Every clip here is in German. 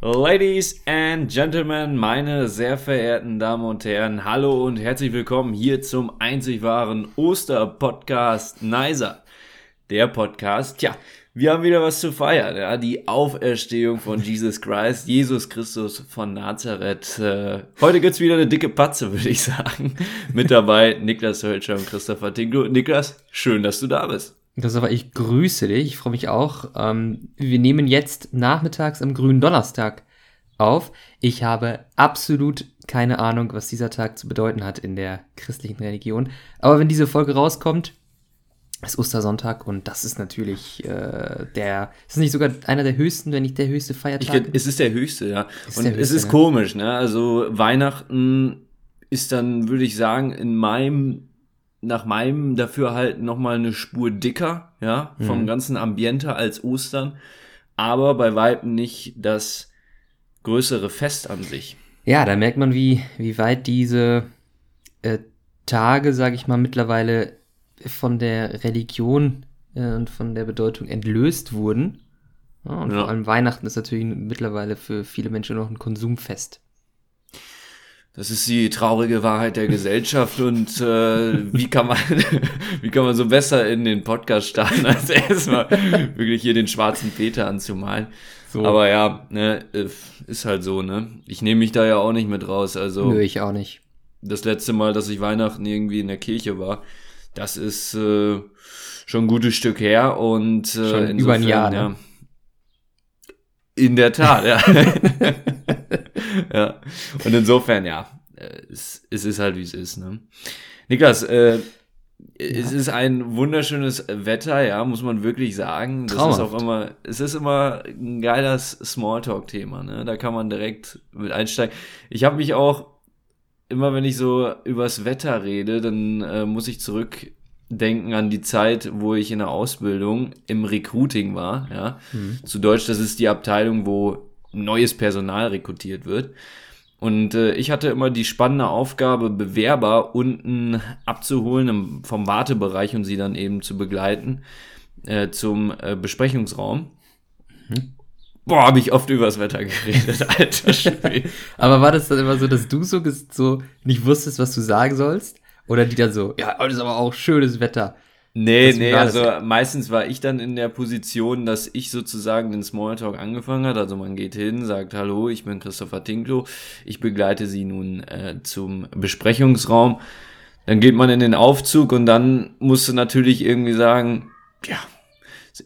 Ladies and Gentlemen, meine sehr verehrten Damen und Herren, hallo und herzlich willkommen hier zum einzig wahren Osterpodcast Nicer. Der Podcast, tja, wir haben wieder was zu feiern, ja, die Auferstehung von Jesus Christ, Jesus Christus von Nazareth. Äh, heute gibt's wieder eine dicke Patze, würde ich sagen. Mit dabei Niklas Hölscher und Christopher Tinklo. Niklas, schön, dass du da bist. Christopher, ich grüße dich. Ich freue mich auch. Ähm, wir nehmen jetzt nachmittags am grünen Donnerstag auf. Ich habe absolut keine Ahnung, was dieser Tag zu bedeuten hat in der christlichen Religion. Aber wenn diese Folge rauskommt, ist Ostersonntag und das ist natürlich äh, der, ist nicht sogar einer der höchsten, wenn nicht der höchste Feiertag? Ich, es ist der höchste, ja. Ist und höchste, es ist ne? komisch, ne? Also Weihnachten ist dann, würde ich sagen, in meinem nach meinem Dafürhalten noch mal eine Spur dicker, ja, vom mhm. ganzen Ambiente als Ostern, aber bei weitem nicht das größere Fest an sich. Ja, da merkt man, wie, wie weit diese äh, Tage, sage ich mal, mittlerweile von der Religion äh, und von der Bedeutung entlöst wurden. Ja, und ja. vor allem Weihnachten ist natürlich mittlerweile für viele Menschen noch ein Konsumfest. Das ist die traurige Wahrheit der Gesellschaft und äh, wie kann man wie kann man so besser in den Podcast starten, als erstmal wirklich hier den schwarzen Peter anzumalen. So. Aber ja, ne, äh, ist halt so, ne? Ich nehme mich da ja auch nicht mit raus. Also Nö, ich auch nicht. Das letzte Mal, dass ich Weihnachten irgendwie in der Kirche war, das ist äh, schon ein gutes Stück her und äh, schon insofern, über ein Jahr, ne? ja. In der Tat, ja. ja. Und insofern, ja, äh, es, es ist halt, wie es ist. Ne? Niklas, äh, ja. es ist ein wunderschönes Wetter, ja, muss man wirklich sagen. Das Traumhaft. ist auch immer, es ist immer ein geiles Smalltalk-Thema, ne? Da kann man direkt mit einsteigen. Ich habe mich auch immer, wenn ich so übers Wetter rede, dann äh, muss ich zurückdenken an die Zeit, wo ich in der Ausbildung im Recruiting war, ja. Mhm. Zu Deutsch, das ist die Abteilung, wo neues Personal rekrutiert wird. Und äh, ich hatte immer die spannende Aufgabe, Bewerber unten abzuholen im, vom Wartebereich und sie dann eben zu begleiten äh, zum äh, Besprechungsraum. Mhm. Boah, habe ich oft übers Wetter geredet, alter Schwede. Aber war das dann immer so, dass du so, so nicht wusstest, was du sagen sollst? Oder die dann so, ja, heute ist aber auch schönes Wetter. Nee, nee, also meistens war ich dann in der Position, dass ich sozusagen den Smalltalk angefangen hat. Also man geht hin, sagt Hallo, ich bin Christopher Tinklo, ich begleite Sie nun äh, zum Besprechungsraum. Dann geht man in den Aufzug und dann musst du natürlich irgendwie sagen, ja,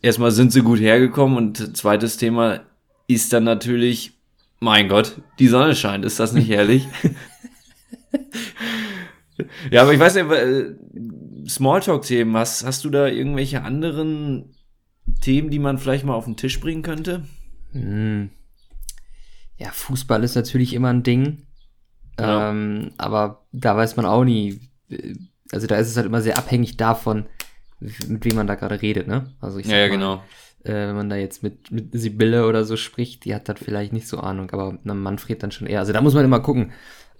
erstmal sind sie gut hergekommen und zweites Thema ist dann natürlich, mein Gott, die Sonne scheint, ist das nicht herrlich? ja, aber ich weiß nicht, Smalltalk-Themen, hast, hast du da irgendwelche anderen Themen, die man vielleicht mal auf den Tisch bringen könnte? Hm. Ja, Fußball ist natürlich immer ein Ding. Ja. Ähm, aber da weiß man auch nie. Also da ist es halt immer sehr abhängig davon, mit wem man da gerade redet, ne? Also ich ja, ja, mal, genau. Äh, wenn man da jetzt mit, mit Sibylle oder so spricht, die hat dann vielleicht nicht so Ahnung, aber na, Manfred dann schon eher. Also da muss man immer gucken.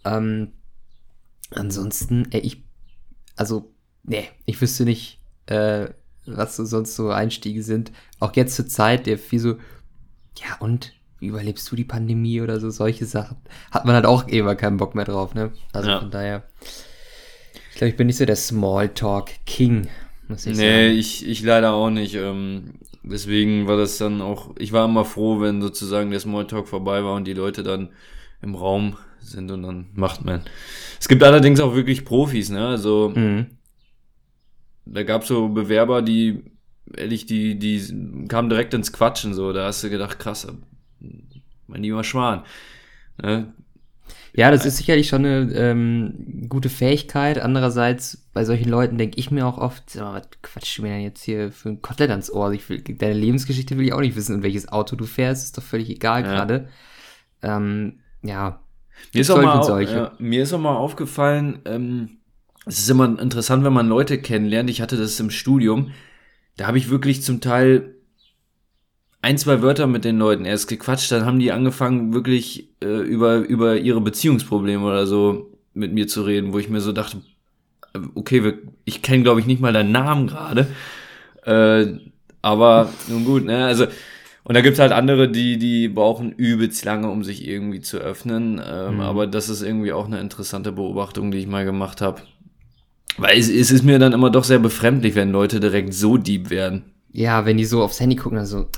Ähm, ansonsten, ey, ich, also nee, ich wüsste nicht, äh, was so sonst so Einstiege sind. Auch jetzt zur Zeit, der viel so, ja und, wie überlebst du die Pandemie oder so, solche Sachen. Hat man halt auch immer keinen Bock mehr drauf, ne? Also ja. von daher, ich glaube, ich bin nicht so der Smalltalk-King, muss ich nee, sagen. Nee, ich, ich leider auch nicht. Ähm, deswegen war das dann auch, ich war immer froh, wenn sozusagen der Smalltalk vorbei war und die Leute dann im Raum sind und dann macht man. Es gibt allerdings auch wirklich Profis, ne? Also mhm da gab so Bewerber, die, ehrlich, die, die kamen direkt ins Quatschen, so, da hast du gedacht, krass, mein lieber Schwan. Ne? Ja, das ist sicherlich schon eine ähm, gute Fähigkeit. Andererseits, bei solchen Leuten denke ich mir auch oft, mal, was quatschst du mir denn jetzt hier für ein Kotelett ans Ohr? Ich will, deine Lebensgeschichte will ich auch nicht wissen, in welches Auto du fährst, ist doch völlig egal ja. gerade. Ähm, ja. Mir ist, auch mal, ja, mir ist auch mal aufgefallen, ähm, es ist immer interessant, wenn man Leute kennenlernt. Ich hatte das im Studium. Da habe ich wirklich zum Teil ein, zwei Wörter mit den Leuten erst gequatscht. Dann haben die angefangen, wirklich äh, über, über ihre Beziehungsprobleme oder so mit mir zu reden, wo ich mir so dachte, okay, wir, ich kenne, glaube ich, nicht mal deinen Namen gerade. Äh, aber nun gut, ne? Also, Und da gibt's halt andere, die, die brauchen übelst lange, um sich irgendwie zu öffnen. Ähm, mhm. Aber das ist irgendwie auch eine interessante Beobachtung, die ich mal gemacht habe. Weil es, es ist mir dann immer doch sehr befremdlich, wenn Leute direkt so deep werden. Ja, wenn die so aufs Handy gucken, dann so,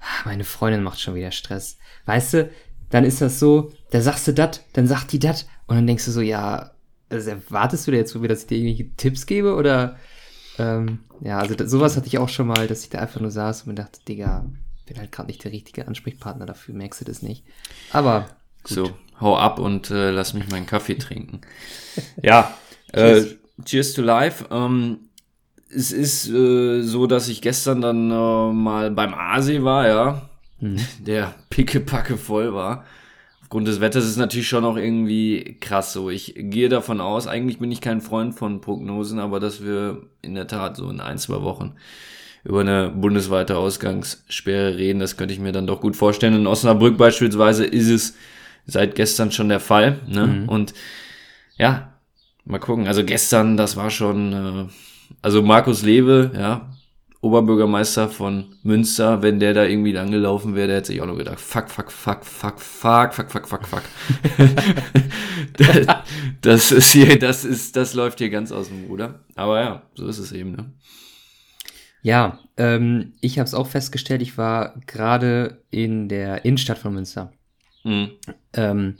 ah, meine Freundin macht schon wieder Stress. Weißt du, dann ist das so, da sagst du dat, dann sagt die dat und dann denkst du so, ja, also erwartest du dir jetzt so, dass ich dir irgendwelche Tipps gebe oder ähm, ja, also sowas hatte ich auch schon mal, dass ich da einfach nur saß und mir dachte, Digga, bin halt gerade nicht der richtige Ansprechpartner dafür, merkst du das nicht. Aber gut. so, hau ab und äh, lass mich meinen Kaffee trinken. ja, äh, cheers. To life. Ähm, es ist äh, so, dass ich gestern dann äh, mal beim Aasee war, ja, hm. der pickepacke voll war. Aufgrund des Wetters ist es natürlich schon auch irgendwie krass so. Ich gehe davon aus, eigentlich bin ich kein Freund von Prognosen, aber dass wir in der Tat so in ein, zwei Wochen über eine bundesweite Ausgangssperre reden. Das könnte ich mir dann doch gut vorstellen. In Osnabrück beispielsweise ist es seit gestern schon der Fall. Ne? Mhm. Und ja, mal gucken. Also gestern, das war schon, äh, also Markus Lewe, ja, Oberbürgermeister von Münster, wenn der da irgendwie langgelaufen wäre, der hätte sich auch nur gedacht, fuck, fuck, fuck, fuck, fuck, fuck, fuck, fuck, fuck. das, das ist hier, das ist, das läuft hier ganz aus dem Ruder. Aber ja, so ist es eben, ne? Ja, ähm, ich habe es auch festgestellt, ich war gerade in der Innenstadt von Münster. Mhm. Ähm,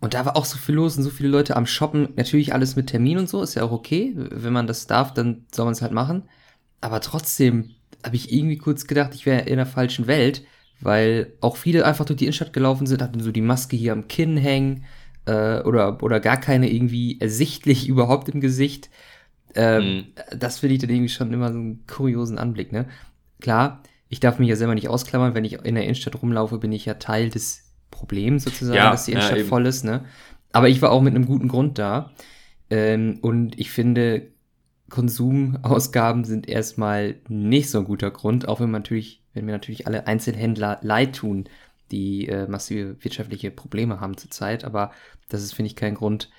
und da war auch so viel los und so viele Leute am Shoppen. Natürlich alles mit Termin und so, ist ja auch okay. Wenn man das darf, dann soll man es halt machen. Aber trotzdem habe ich irgendwie kurz gedacht, ich wäre in der falschen Welt, weil auch viele einfach durch die Innenstadt gelaufen sind, hatten so die Maske hier am Kinn hängen äh, oder, oder gar keine irgendwie ersichtlich überhaupt im Gesicht. Ähm, mhm. Das finde ich dann irgendwie schon immer so einen kuriosen Anblick, ne? Klar, ich darf mich ja selber nicht ausklammern, wenn ich in der Innenstadt rumlaufe, bin ich ja Teil des Problems sozusagen, ja, dass die Innenstadt ja, voll ist, ne? Aber ich war auch mit einem guten Grund da. Ähm, und ich finde, Konsumausgaben sind erstmal nicht so ein guter Grund, auch wenn man natürlich, wenn wir natürlich alle Einzelhändler leid tun, die äh, massive wirtschaftliche Probleme haben zurzeit, aber das ist, finde ich, kein Grund,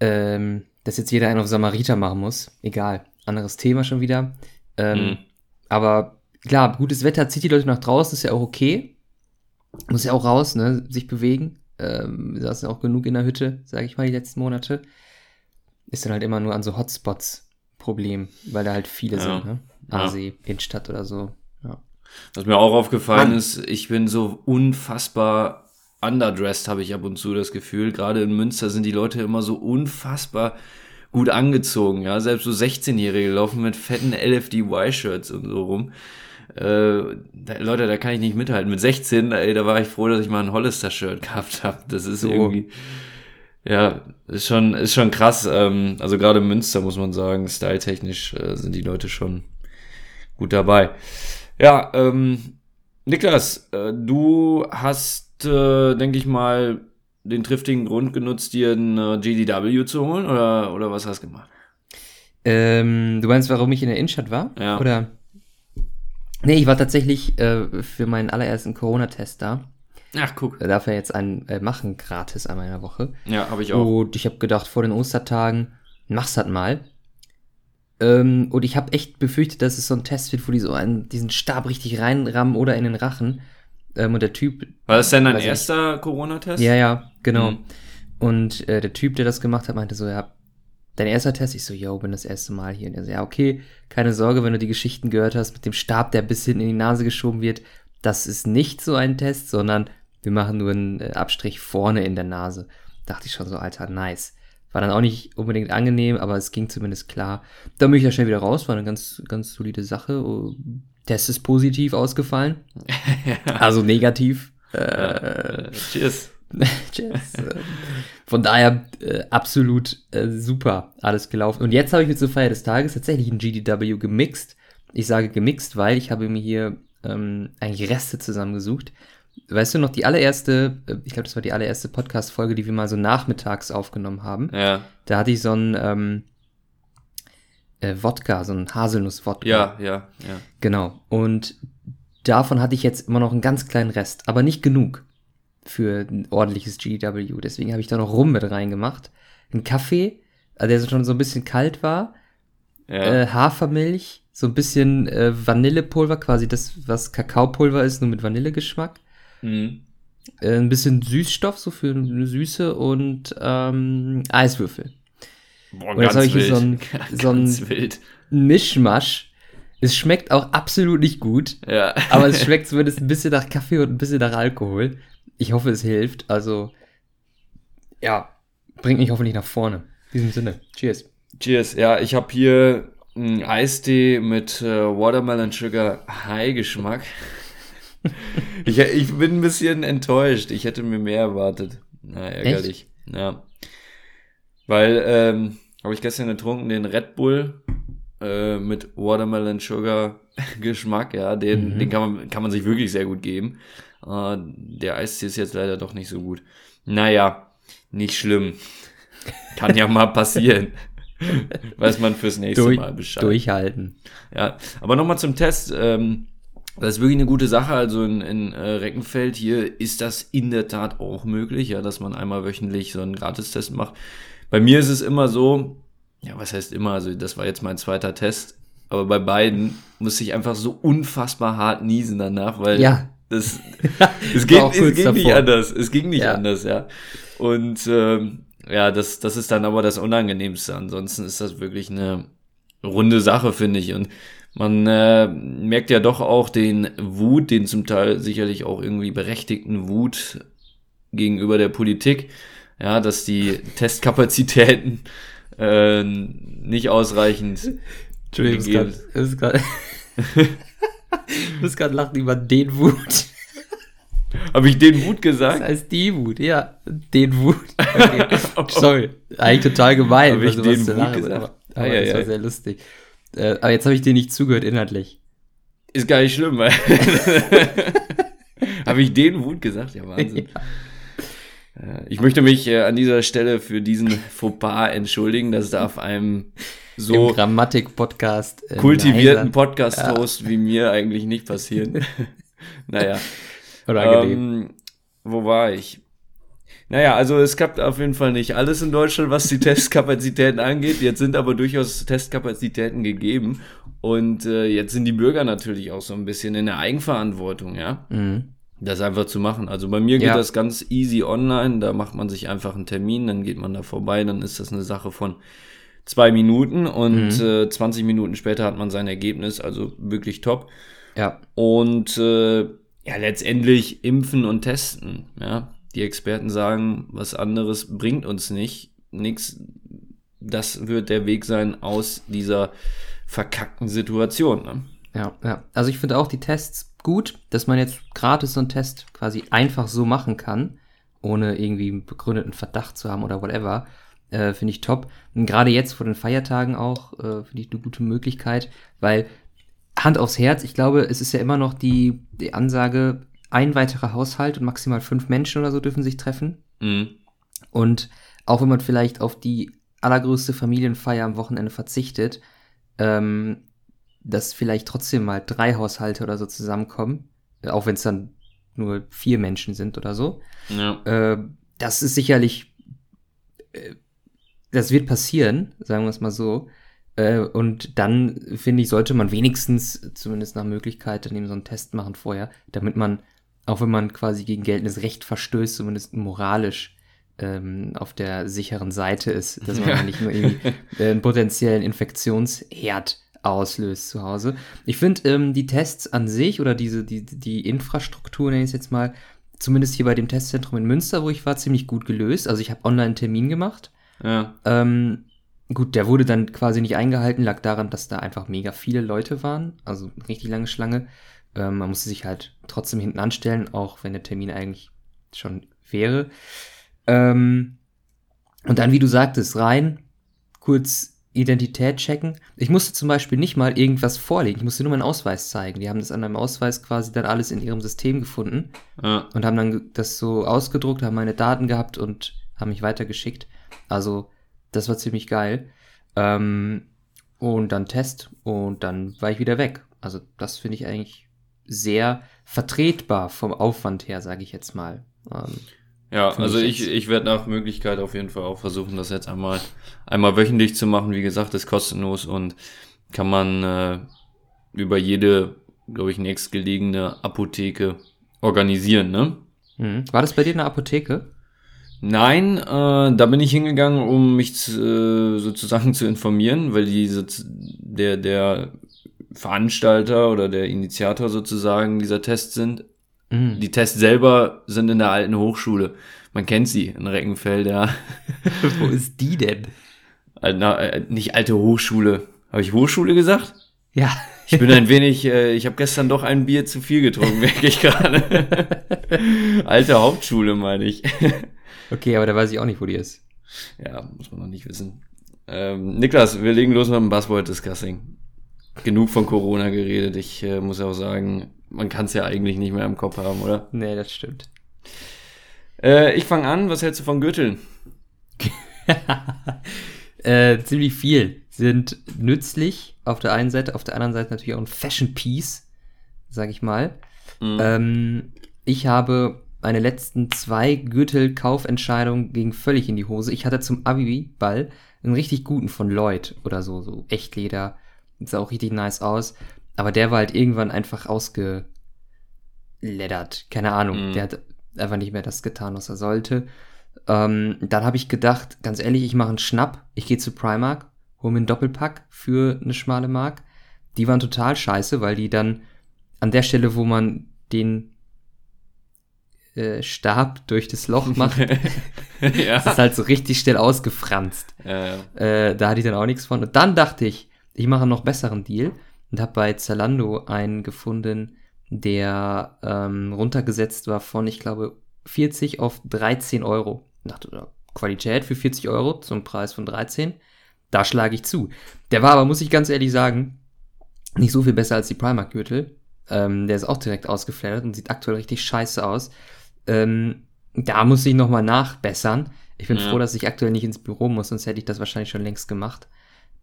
ähm, dass jetzt jeder einen auf Samariter machen muss. Egal. Anderes Thema schon wieder. Ähm, mhm. Aber klar, gutes Wetter zieht die Leute nach draußen, ist ja auch okay. Muss ja auch raus, ne? Sich bewegen. Ähm, wir saßen auch genug in der Hütte, sage ich mal, die letzten Monate. Ist dann halt immer nur an so Hotspots Problem, weil da halt viele ja. sind, ne? Aasee, ja. Innenstadt oder so. Ja. Was mir auch aufgefallen Mann. ist, ich bin so unfassbar underdressed, habe ich ab und zu das Gefühl. Gerade in Münster sind die Leute immer so unfassbar gut angezogen. Ja, selbst so 16-Jährige laufen mit fetten LFDY-Shirts und so rum. Äh, da, Leute, da kann ich nicht mithalten. Mit 16, ey, da war ich froh, dass ich mal ein Hollister-Shirt gehabt habe. Das ist so. irgendwie, ja, ist schon, ist schon krass. Ähm, also gerade in Münster muss man sagen, styletechnisch äh, sind die Leute schon gut dabei. Ja, ähm, Niklas, äh, du hast äh, denke ich mal, den triftigen Grund genutzt, dir ein äh, GDW zu holen oder, oder was hast du gemacht? Ähm, du meinst, warum ich in der Innenstadt war? Ja. Oder? Nee, ich war tatsächlich äh, für meinen allerersten Corona-Test da. Ach, guck. Da darf er jetzt einen äh, machen, gratis einmal in der Woche. Ja, habe ich auch. Und ich habe gedacht, vor den Ostertagen, mach's halt mal. Ähm, und ich habe echt befürchtet, dass es so ein Test wird, wo die so einen, diesen Stab richtig reinrammen oder in den Rachen. Ähm, und der Typ. War das denn dein erster Corona-Test? Ja, ja, genau. Mhm. Und äh, der Typ, der das gemacht hat, meinte so, ja, dein erster Test? Ich so, yo, bin das erste Mal hier. Und er so, ja, okay, keine Sorge, wenn du die Geschichten gehört hast mit dem Stab, der bis hinten in die Nase geschoben wird. Das ist nicht so ein Test, sondern wir machen nur einen äh, Abstrich vorne in der Nase. Dachte ich schon so, Alter, nice. War dann auch nicht unbedingt angenehm, aber es ging zumindest klar. Dann bin ich ja schnell wieder raus, war eine ganz, ganz solide Sache. Test ist positiv ausgefallen. Also negativ. Äh, cheers. cheers. Von daher äh, absolut äh, super alles gelaufen. Und jetzt habe ich mir zur Feier des Tages tatsächlich ein GDW gemixt. Ich sage gemixt, weil ich habe mir hier ähm, eigentlich Reste zusammengesucht. Weißt du noch, die allererste, äh, ich glaube, das war die allererste Podcast-Folge, die wir mal so nachmittags aufgenommen haben. Ja. Da hatte ich so ein, ähm, äh, Wodka, so ein Haselnuss-Wodka. Ja, ja, ja. Genau. Und davon hatte ich jetzt immer noch einen ganz kleinen Rest, aber nicht genug für ein ordentliches GW. Deswegen habe ich da noch Rum mit reingemacht. Ein Kaffee, also der schon so ein bisschen kalt war. ja. äh, Hafermilch, so ein bisschen äh, Vanillepulver, quasi das, was Kakaopulver ist, nur mit Vanillegeschmack. Mhm. Äh, ein bisschen Süßstoff, so für eine Süße und ähm, Eiswürfel. Boah, und jetzt habe ich hier so ein, so ein Mischmasch. Es schmeckt auch absolut nicht gut, ja. aber es schmeckt zumindest ein bisschen nach Kaffee und ein bisschen nach Alkohol. Ich hoffe, es hilft. Also, ja, bringt mich hoffentlich nach vorne. In diesem Sinne, cheers. Cheers. Ja, ich habe hier einen Eistee mit äh, Watermelon Sugar High Geschmack. ich, ich bin ein bisschen enttäuscht. Ich hätte mir mehr erwartet. Na, ärgerlich. Echt? Ja. Weil, ähm, habe ich gestern getrunken, den Red Bull äh, mit Watermelon Sugar Geschmack, ja, den, mhm. den kann man, kann man sich wirklich sehr gut geben. Äh, der Eistee ist jetzt leider doch nicht so gut. Naja, nicht schlimm. Kann ja mal passieren. Weiß man fürs nächste Durch, Mal Bescheid. Durchhalten. Ja, aber nochmal zum Test. Ähm, das ist wirklich eine gute Sache. Also in, in äh, Reckenfeld hier ist das in der Tat auch möglich, ja, dass man einmal wöchentlich so einen Gratistest macht. Bei mir ist es immer so, ja, was heißt immer, also das war jetzt mein zweiter Test, aber bei beiden musste ich einfach so unfassbar hart niesen danach, weil ja. Das, es geht, es ging nicht anders. Es ging nicht ja. anders, ja. Und ähm, ja, das, das ist dann aber das Unangenehmste. Ansonsten ist das wirklich eine runde Sache, finde ich. Und man äh, merkt ja doch auch den Wut, den zum Teil sicherlich auch irgendwie berechtigten Wut gegenüber der Politik, ja, dass die Testkapazitäten äh, nicht ausreichend. Entschuldigung, es ist gerade. Du musst gerade lachen über den Wut. Habe ich den Wut gesagt? Das heißt die Wut, ja. Den Wut. Okay. Sorry. Eigentlich total gemein. Habe ich den Wut lachen, gesagt? Aber, aber ah, ja, das ja. war sehr lustig. Äh, aber jetzt habe ich dir nicht zugehört inhaltlich. Ist gar nicht schlimm, weil. habe ich den Wut gesagt? Ja, Wahnsinn. Ja. Äh, ich möchte mich äh, an dieser Stelle für diesen Fauxpas entschuldigen. Das darf einem so Grammatik-Podcast kultivierten Podcast-Host ja. wie mir eigentlich nicht passieren. naja. Ähm, wo war ich? Naja, also es klappt auf jeden Fall nicht alles in Deutschland, was die Testkapazitäten angeht. Jetzt sind aber durchaus Testkapazitäten gegeben. Und äh, jetzt sind die Bürger natürlich auch so ein bisschen in der Eigenverantwortung, ja. Mhm. Das einfach zu machen. Also bei mir geht ja. das ganz easy online. Da macht man sich einfach einen Termin, dann geht man da vorbei, dann ist das eine Sache von zwei Minuten und mhm. äh, 20 Minuten später hat man sein Ergebnis. Also wirklich top. Ja. Und äh, ja, letztendlich impfen und testen. Ja, die Experten sagen, was anderes bringt uns nicht. Nix. Das wird der Weg sein aus dieser verkackten Situation. Ne? Ja, ja. Also ich finde auch die Tests gut, dass man jetzt gratis so einen Test quasi einfach so machen kann, ohne irgendwie einen begründeten Verdacht zu haben oder whatever. Äh, finde ich top. Und gerade jetzt vor den Feiertagen auch, äh, finde ich eine gute Möglichkeit, weil Hand aufs Herz, ich glaube, es ist ja immer noch die, die Ansage, ein weiterer Haushalt und maximal fünf Menschen oder so dürfen sich treffen. Mhm. Und auch wenn man vielleicht auf die allergrößte Familienfeier am Wochenende verzichtet, ähm, dass vielleicht trotzdem mal drei Haushalte oder so zusammenkommen, äh, auch wenn es dann nur vier Menschen sind oder so. Ja. Äh, das ist sicherlich, äh, das wird passieren, sagen wir es mal so. Äh, und dann, finde ich, sollte man wenigstens, zumindest nach Möglichkeit, dann eben so einen Test machen vorher, damit man, auch wenn man quasi gegen geltendes Recht verstößt, zumindest moralisch ähm, auf der sicheren Seite ist, dass man ja. nicht nur irgendwie äh, einen potenziellen Infektionsherd auslöst zu Hause. Ich finde ähm, die Tests an sich oder diese, die, die Infrastruktur, nenne ich es jetzt mal, zumindest hier bei dem Testzentrum in Münster, wo ich war, ziemlich gut gelöst. Also ich habe online einen Termin gemacht. Ja. Ähm, gut, der wurde dann quasi nicht eingehalten, lag daran, dass da einfach mega viele Leute waren. Also richtig lange Schlange. Ähm, man musste sich halt trotzdem hinten anstellen, auch wenn der Termin eigentlich schon wäre. Ähm, und dann, wie du sagtest, rein, kurz Identität checken. Ich musste zum Beispiel nicht mal irgendwas vorlegen, ich musste nur meinen Ausweis zeigen. Die haben das an meinem Ausweis quasi dann alles in ihrem System gefunden ja. und haben dann das so ausgedruckt, haben meine Daten gehabt und haben mich weitergeschickt. Also, das war ziemlich geil. Ähm, und dann Test und dann war ich wieder weg. Also, das finde ich eigentlich sehr vertretbar vom Aufwand her, sage ich jetzt mal. Ähm, Ja, also ich, ich werde nach Möglichkeit auf jeden Fall auch versuchen, das jetzt einmal, einmal wöchentlich zu machen. Wie gesagt, ist kostenlos und kann man äh, über jede, glaube ich, nächstgelegene Apotheke organisieren, ne? Mhm. War das bei dir eine Apotheke? Nein, äh, da bin ich hingegangen, um mich zu, äh, sozusagen zu informieren, weil die der der Veranstalter oder der Initiator sozusagen dieser Tests sind. Mhm. Die Tests selber sind in der alten Hochschule. Man kennt sie in Reckenfeld, ja. Wo ist die denn? Na, äh, nicht alte Hochschule. Habe ich Hochschule gesagt? Ja. Ich bin ein wenig, äh, ich habe gestern doch ein Bier zu viel getrunken, merke ich gerade. alte Hauptschule, meine ich. Okay, aber da weiß ich auch nicht, wo die ist. Ja, muss man noch nicht wissen. Ähm, Niklas, wir legen los mit dem Buzzword-Discussing. Genug von Corona geredet. Ich äh, muss auch sagen, man kann es ja eigentlich nicht mehr im Kopf haben, oder? Nee, das stimmt. Äh, ich fange an. Was hältst du von Gürteln? äh, ziemlich viel. Sind nützlich auf der einen Seite, auf der anderen Seite natürlich auch ein Fashion Piece, sag ich mal. Mhm. Ähm, ich habe meine letzten zwei Gürtel-Kaufentscheidungen gegen völlig in die Hose. Ich hatte zum Abi-Ball einen richtig guten von Lloyd oder so, so Echtleder. Sah auch richtig nice aus. Aber der war halt irgendwann einfach ausgeleddert. Keine Ahnung. Mhm. Der hat einfach nicht mehr das getan, was er sollte. Ähm, dann habe ich gedacht, ganz ehrlich, ich mache einen Schnapp. Ich gehe zu Primark, hole mir einen Doppelpack für eine schmale Mark. Die waren total scheiße, weil die dann an der Stelle, wo man den äh, Stab durch das Loch macht, ja. das ist halt so richtig schnell ausgefranst. Ja. Äh, da hatte ich dann auch nichts von. Und dann dachte ich, ich mache einen noch besseren Deal und habe bei Zalando einen gefunden, der ähm, runtergesetzt war von, ich glaube, 40 auf 13 Euro. Ich dachte, Qualität für 40 Euro zum Preis von 13. Da schlage ich zu. Der war aber, muss ich ganz ehrlich sagen, nicht so viel besser als die Primark-Gürtel. Ähm, der ist auch direkt ausgeflattert und sieht aktuell richtig scheiße aus. Ähm, da muss ich nochmal nachbessern. Ich bin ja. froh, dass ich aktuell nicht ins Büro muss, sonst hätte ich das wahrscheinlich schon längst gemacht.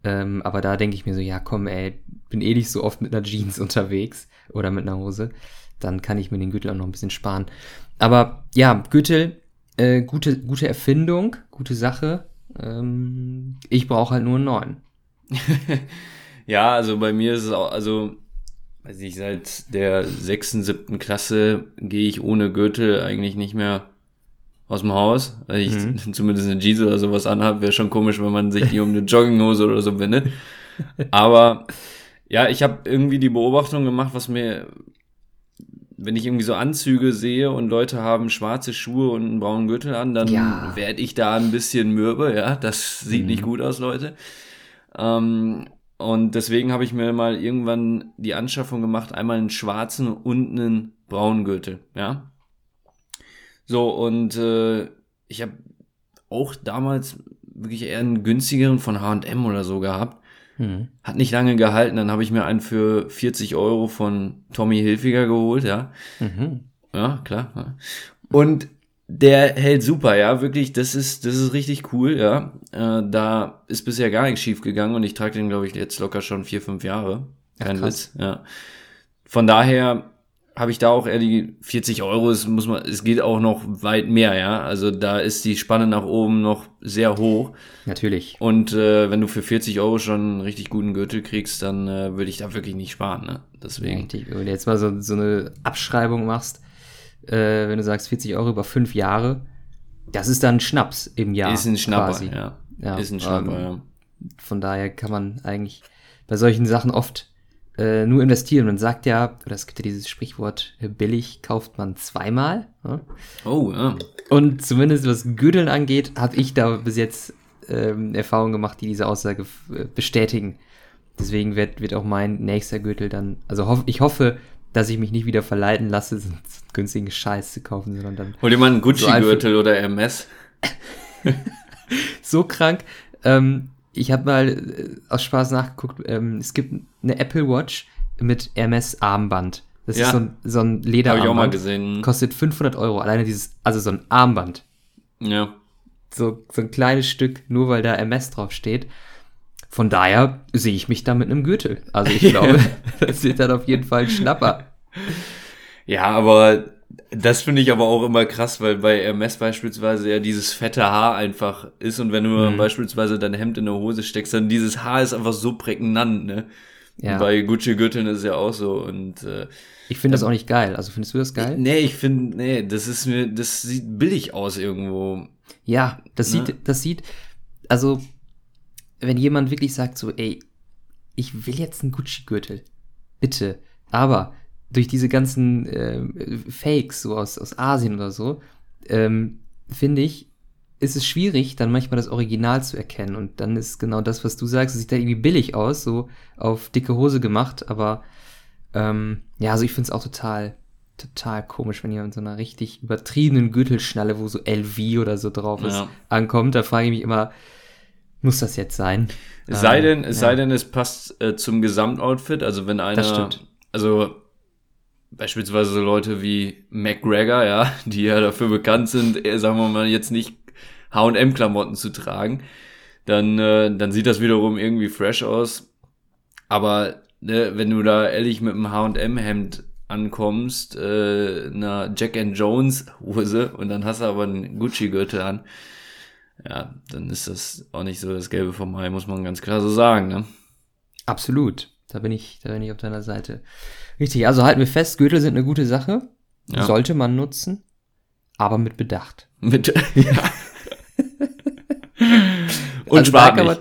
Ähm, aber da denke ich mir so, ja komm, ey, bin eh nicht so oft mit einer Jeans unterwegs oder mit einer Hose. Dann kann ich mir den Gürtel auch noch ein bisschen sparen. Aber ja, Gürtel, äh, gute, gute Erfindung, gute Sache. Ähm, ich brauche halt nur einen neuen. ja, also bei mir ist es auch, also, weiß ich, seit der sechsten, siebten Klasse gehe ich ohne Gürtel eigentlich nicht mehr aus dem Haus. Weil ich mhm. zumindest eine Jeans oder sowas anhabe, wäre schon komisch, wenn man sich die um eine Jogginghose oder so bindet. Aber ja, ich habe irgendwie die Beobachtung gemacht, was mir, wenn ich irgendwie so Anzüge sehe und Leute haben schwarze Schuhe und einen braunen Gürtel an, dann ja. werde ich da ein bisschen mürbe, ja. Das sieht mhm. nicht gut aus, Leute. Ähm, und deswegen habe ich mir mal irgendwann die Anschaffung gemacht, einmal einen schwarzen und einen braunen Gürtel, ja. So, und äh, ich habe auch damals wirklich eher einen günstigeren von HM oder so gehabt. Hm. Hat nicht lange gehalten, dann habe ich mir einen für 40 Euro von Tommy Hilfiger geholt, ja. Mhm. Ja, klar. Und der hält super, ja, wirklich, das ist, das ist richtig cool, ja. Äh, da ist bisher gar nichts schief gegangen und ich trage den, glaube ich, jetzt locker schon vier, fünf Jahre. Kein Ach, Witz, ja. Von daher habe ich da auch eher die 40 Euro, es muss man, es geht auch noch weit mehr, ja. Also da ist die Spanne nach oben noch sehr hoch. Natürlich. Und äh, wenn du für 40 Euro schon einen richtig guten Gürtel kriegst, dann äh, würde ich da wirklich nicht sparen, ne? Deswegen. Richtig. Wenn du jetzt mal so, so eine Abschreibung machst, äh, wenn du sagst 40 Euro über fünf Jahre, das ist dann ein Schnaps im Jahr. Ist ein Schnapper, quasi. ja. ja. Ist ein Schnapper, ähm, ja. Von daher kann man eigentlich bei solchen Sachen oft äh, nur investieren. Man sagt ja, oder es gibt ja dieses Sprichwort, äh, billig kauft man zweimal. Ja? Oh, ja. Und zumindest was Gürteln angeht, habe ich da bis jetzt ähm, Erfahrungen gemacht, die diese Aussage äh, bestätigen. Deswegen wird, wird auch mein nächster Gürtel dann, also hoff, ich hoffe, dass ich mich nicht wieder verleiten lasse, so günstigen Scheiß zu kaufen, sondern dann. Hol dir mal einen Gucci-Gürtel so oder MS. so krank. Ähm, ich habe mal äh, aus Spaß nachgeguckt, ähm, es gibt eine Apple Watch mit Hermes Armband. Das ja. ist so ein, so ein Lederarmband. Habe ich auch mal gesehen. Kostet 500 Euro. Alleine dieses, also so ein Armband. Ja. So, so ein kleines Stück, nur weil da MS drauf steht. Von daher sehe ich mich da mit einem Gürtel. Also ich glaube, das wird dann auf jeden Fall ein Schnapper. Ja, aber Das finde ich aber auch immer krass, weil bei Hermes beispielsweise ja dieses fette Haar einfach ist und wenn du mhm. beispielsweise dein Hemd in der Hose steckst, dann dieses Haar ist einfach so prägnant, ne? Ja. bei Gucci-Gürteln ist es ja auch so und äh, ich finde das auch nicht geil. Also findest du das geil? Nee, ich finde, nee, das ist mir, das sieht billig aus irgendwo. Ja, das ne? sieht, das sieht, also, wenn jemand wirklich sagt so, ey, ich will jetzt einen Gucci-Gürtel, bitte, aber durch diese ganzen äh, Fakes so aus, aus Asien oder so, ähm, finde ich, ist es schwierig, dann manchmal das Original zu erkennen. Und dann ist genau das, was du sagst, es sieht da irgendwie billig aus, so auf dicke Hose gemacht, aber ähm, ja, also ich finde es auch total, total komisch, wenn ihr in so einer richtig übertriebenen Gürtelschnalle, wo so LV oder so drauf ist, ja. ankommt. Da frage ich mich immer, muss das jetzt sein? Es sei ähm, denn, es ja. sei denn, es passt äh, zum Gesamtoutfit. Also wenn einer, das stimmt. also beispielsweise so Leute wie McGregor, ja, die ja dafür bekannt sind, äh, sagen wir mal jetzt nicht H&M-Klamotten zu tragen, dann, äh, dann sieht das wiederum irgendwie fresh aus. Aber ne, wenn du da ehrlich mit einem H&M-Hemd ankommst, äh, einer Jack and Jones Hose und dann hast du aber einen Gucci-Gürtel an, ja, dann ist das auch nicht so das Gelbe vom Mai, muss man ganz klar so sagen, ne? Absolut. Da bin ich, da bin ich auf deiner Seite. Richtig, also halten wir fest, Gürtel sind eine gute Sache. Ja. Sollte man nutzen, aber mit Bedacht. Mit, ja. Und also sparen nicht.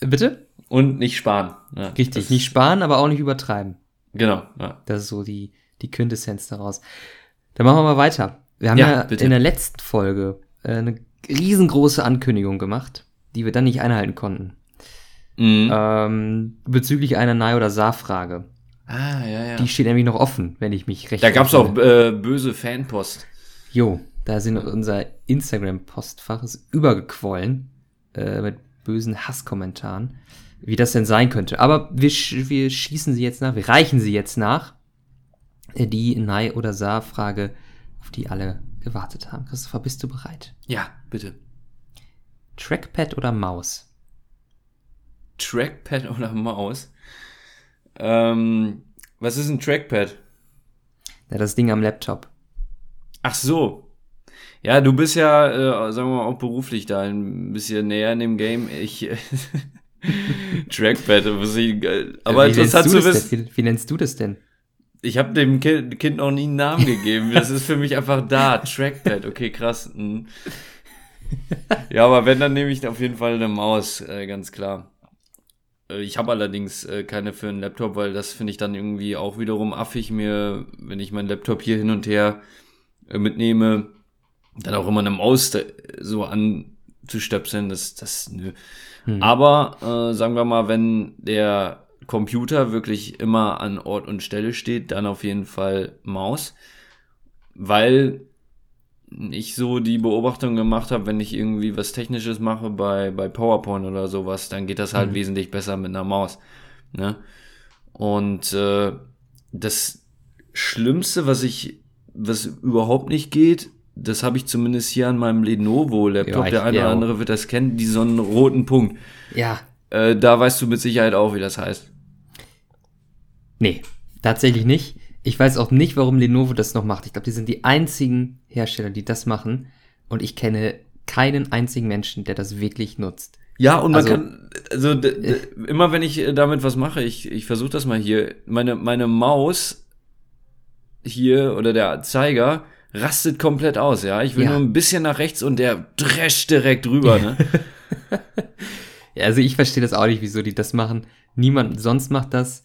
Man, bitte? Und nicht sparen. Ja, Richtig, nicht sparen, aber auch nicht übertreiben. Genau. Ja. Das ist so die, die Quintessenz daraus. Dann machen wir mal weiter. Wir haben ja, ja in der letzten Folge äh, eine riesengroße Ankündigung gemacht, die wir dann nicht einhalten konnten. Mhm. Ähm, bezüglich einer Nei- oder Saar-Frage. Ah, ja, ja. Die steht nämlich noch offen, wenn ich mich recht Da gab's auch äh, böse Fanpost. Jo, da sind unser Instagram-Postfach übergequollen äh, mit bösen Hasskommentaren, wie das denn sein könnte. Aber wir, wir schießen sie jetzt nach, wir reichen sie jetzt nach. Äh, die Nei- oder Saar-Frage, auf die alle gewartet haben. Christopher, bist du bereit? Ja, bitte. Trackpad oder Maus? Trackpad oder Maus? Ähm, was ist ein Trackpad? Ja, das Ding am Laptop. Ach so. Ja, du bist ja, äh, sagen wir mal, auch beruflich da ein bisschen näher in dem Game. Ich. Trackpad, was ich, aber wie interessant zu wissen. Wie, wie, nennst du das denn? Ich habe dem kind, noch nie einen Namen gegeben. Das ist für mich einfach da. Trackpad, okay, krass. Hm. Ja, aber wenn, dann nehme ich auf jeden Fall eine Maus, äh, ganz klar. Äh, ich habe allerdings äh, keine für einen Laptop, weil das finde ich dann irgendwie auch wiederum affig, mir, wenn ich meinen Laptop hier hin und her äh, mitnehme, dann auch immer eine Maus so anzustöpseln, das, das, nö. Hm. Aber äh, sagen wir mal, wenn der Computer wirklich immer an Ort und Stelle steht, dann auf jeden Fall Maus, weil ich so die Beobachtung gemacht habe, wenn ich irgendwie was Technisches mache bei, bei PowerPoint oder sowas, dann geht das halt mhm. wesentlich besser mit einer Maus. Ne? Und äh, das Schlimmste, was ich, was überhaupt nicht geht, das habe ich zumindest hier an meinem Lenovo-Laptop, ja, der eine oder andere wird das kennen, die so einen roten Punkt. Ja. Äh, da weißt du mit Sicherheit auch, wie das heißt. Nee, tatsächlich nicht. Ich weiß auch nicht, warum Lenovo das noch macht. Ich glaube, die sind die einzigen Hersteller, die das machen. Und ich kenne keinen einzigen Menschen, der das wirklich nutzt. Ja, und man also, kann, also immer wenn ich äh, damit was mache, ich, ich versuche das mal hier, meine, meine Maus hier oder der Zeiger rastet komplett aus, ja. Ich will ja. nur ein bisschen nach rechts und der drescht direkt rüber, ne? ja, also ich verstehe das auch nicht, wieso die das machen. Niemand sonst macht das.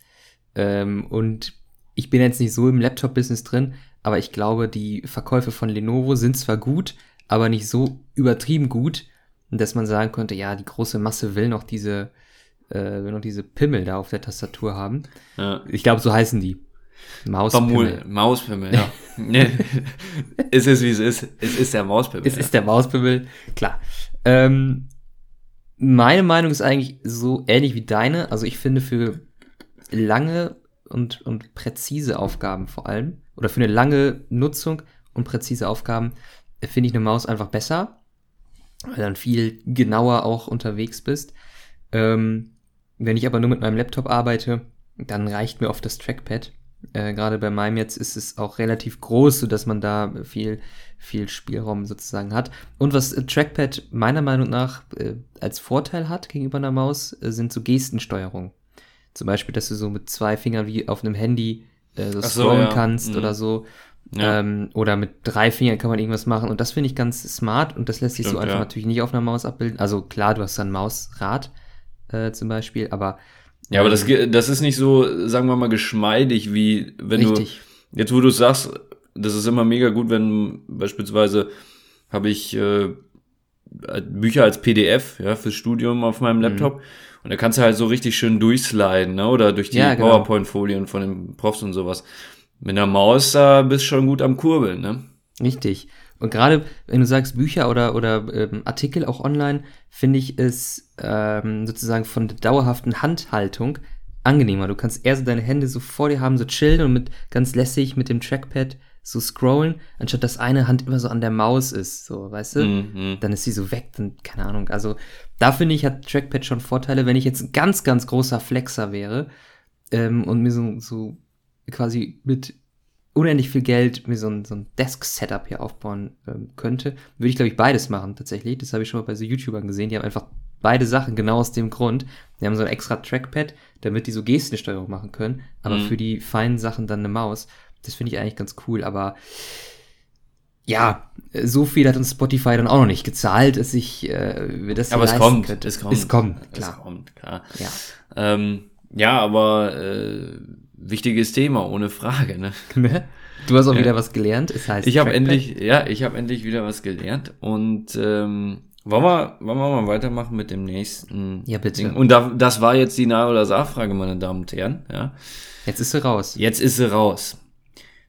Ähm, und ich bin jetzt nicht so im Laptop-Business drin, aber ich glaube, die Verkäufe von Lenovo sind zwar gut, aber nicht so übertrieben gut, dass man sagen könnte, ja, die große Masse will noch diese, äh, will noch diese Pimmel da auf der Tastatur haben. Ja. Ich glaube, so heißen die. Mauspimmel. Mauspimmel, ja. es ist, wie es ist. Es ist der Mauspimmel. Es ja. ist der Mauspimmel, klar. Ähm, meine Meinung ist eigentlich so ähnlich wie deine. Also ich finde für lange und, und präzise Aufgaben vor allem, oder für eine lange Nutzung und präzise Aufgaben, äh, finde ich eine Maus einfach besser, weil dann viel genauer auch unterwegs bist. Ähm, wenn ich aber nur mit meinem Laptop arbeite, dann reicht mir oft das Trackpad. Äh, Gerade bei meinem jetzt ist es auch relativ groß, sodass man da viel, viel Spielraum sozusagen hat. Und was Trackpad meiner Meinung nach äh, als Vorteil hat gegenüber einer Maus, äh, sind so Gestensteuerung. Zum Beispiel, dass du so mit zwei Fingern wie auf einem Handy äh, so scrollen so, ja. kannst mhm. oder so. Ja. Ähm, oder mit drei Fingern kann man irgendwas machen. Und das finde ich ganz smart und das lässt sich Stimmt, so einfach ja. natürlich nicht auf einer Maus abbilden. Also klar, du hast dann Mausrad äh, zum Beispiel, aber. Ja, aber das, ähm, das ist nicht so, sagen wir mal, geschmeidig, wie wenn richtig. du. Jetzt, wo du sagst, das ist immer mega gut, wenn beispielsweise habe ich äh, Bücher als PDF, ja, fürs Studium auf meinem mhm. Laptop. Mhm. Und da kannst du halt so richtig schön durchsliden, ne? Oder durch die ja, genau. PowerPoint-Folien von den Profs und sowas. Mit einer Maus, da bist du schon gut am Kurbeln, ne? Richtig. Und gerade wenn du sagst Bücher oder, oder ähm, Artikel auch online, finde ich es ähm, sozusagen von der dauerhaften Handhaltung angenehmer. Du kannst eher so deine Hände so vor dir haben, so chillen und mit ganz lässig mit dem Trackpad so scrollen, anstatt dass eine Hand immer so an der Maus ist, so, weißt du? Mhm. Dann ist sie so weg, dann, keine Ahnung. Also, da finde ich, hat Trackpad schon Vorteile. Wenn ich jetzt ein ganz, ganz großer Flexer wäre ähm, und mir so, so quasi mit unendlich viel Geld mir so ein, so ein Desk-Setup hier aufbauen ähm, könnte, würde ich, glaube ich, beides machen, tatsächlich. Das habe ich schon mal bei so YouTubern gesehen. Die haben einfach beide Sachen genau aus dem Grund. Die haben so ein extra Trackpad, damit die so Gestensteuerung machen können, aber mhm. für die feinen Sachen dann eine Maus. Das finde ich eigentlich ganz cool, aber ja, so viel hat uns Spotify dann auch noch nicht gezahlt, dass ich äh, das Aber es kommt, könnte. es kommt, es kommt, klar. Es kommt, klar. Ja, ähm, ja aber äh, wichtiges Thema, ohne Frage. Ne? ne? Du hast auch ja. wieder was gelernt. Es heißt ich habe endlich, ja, ich habe endlich wieder was gelernt und ähm, wollen wir, wollen wir mal weitermachen mit dem nächsten Ja, bitte. Ding. Und da, das war jetzt die Nah- oder Sa-Frage, meine Damen und Herren. Ja. Jetzt ist sie raus. Jetzt ist sie raus.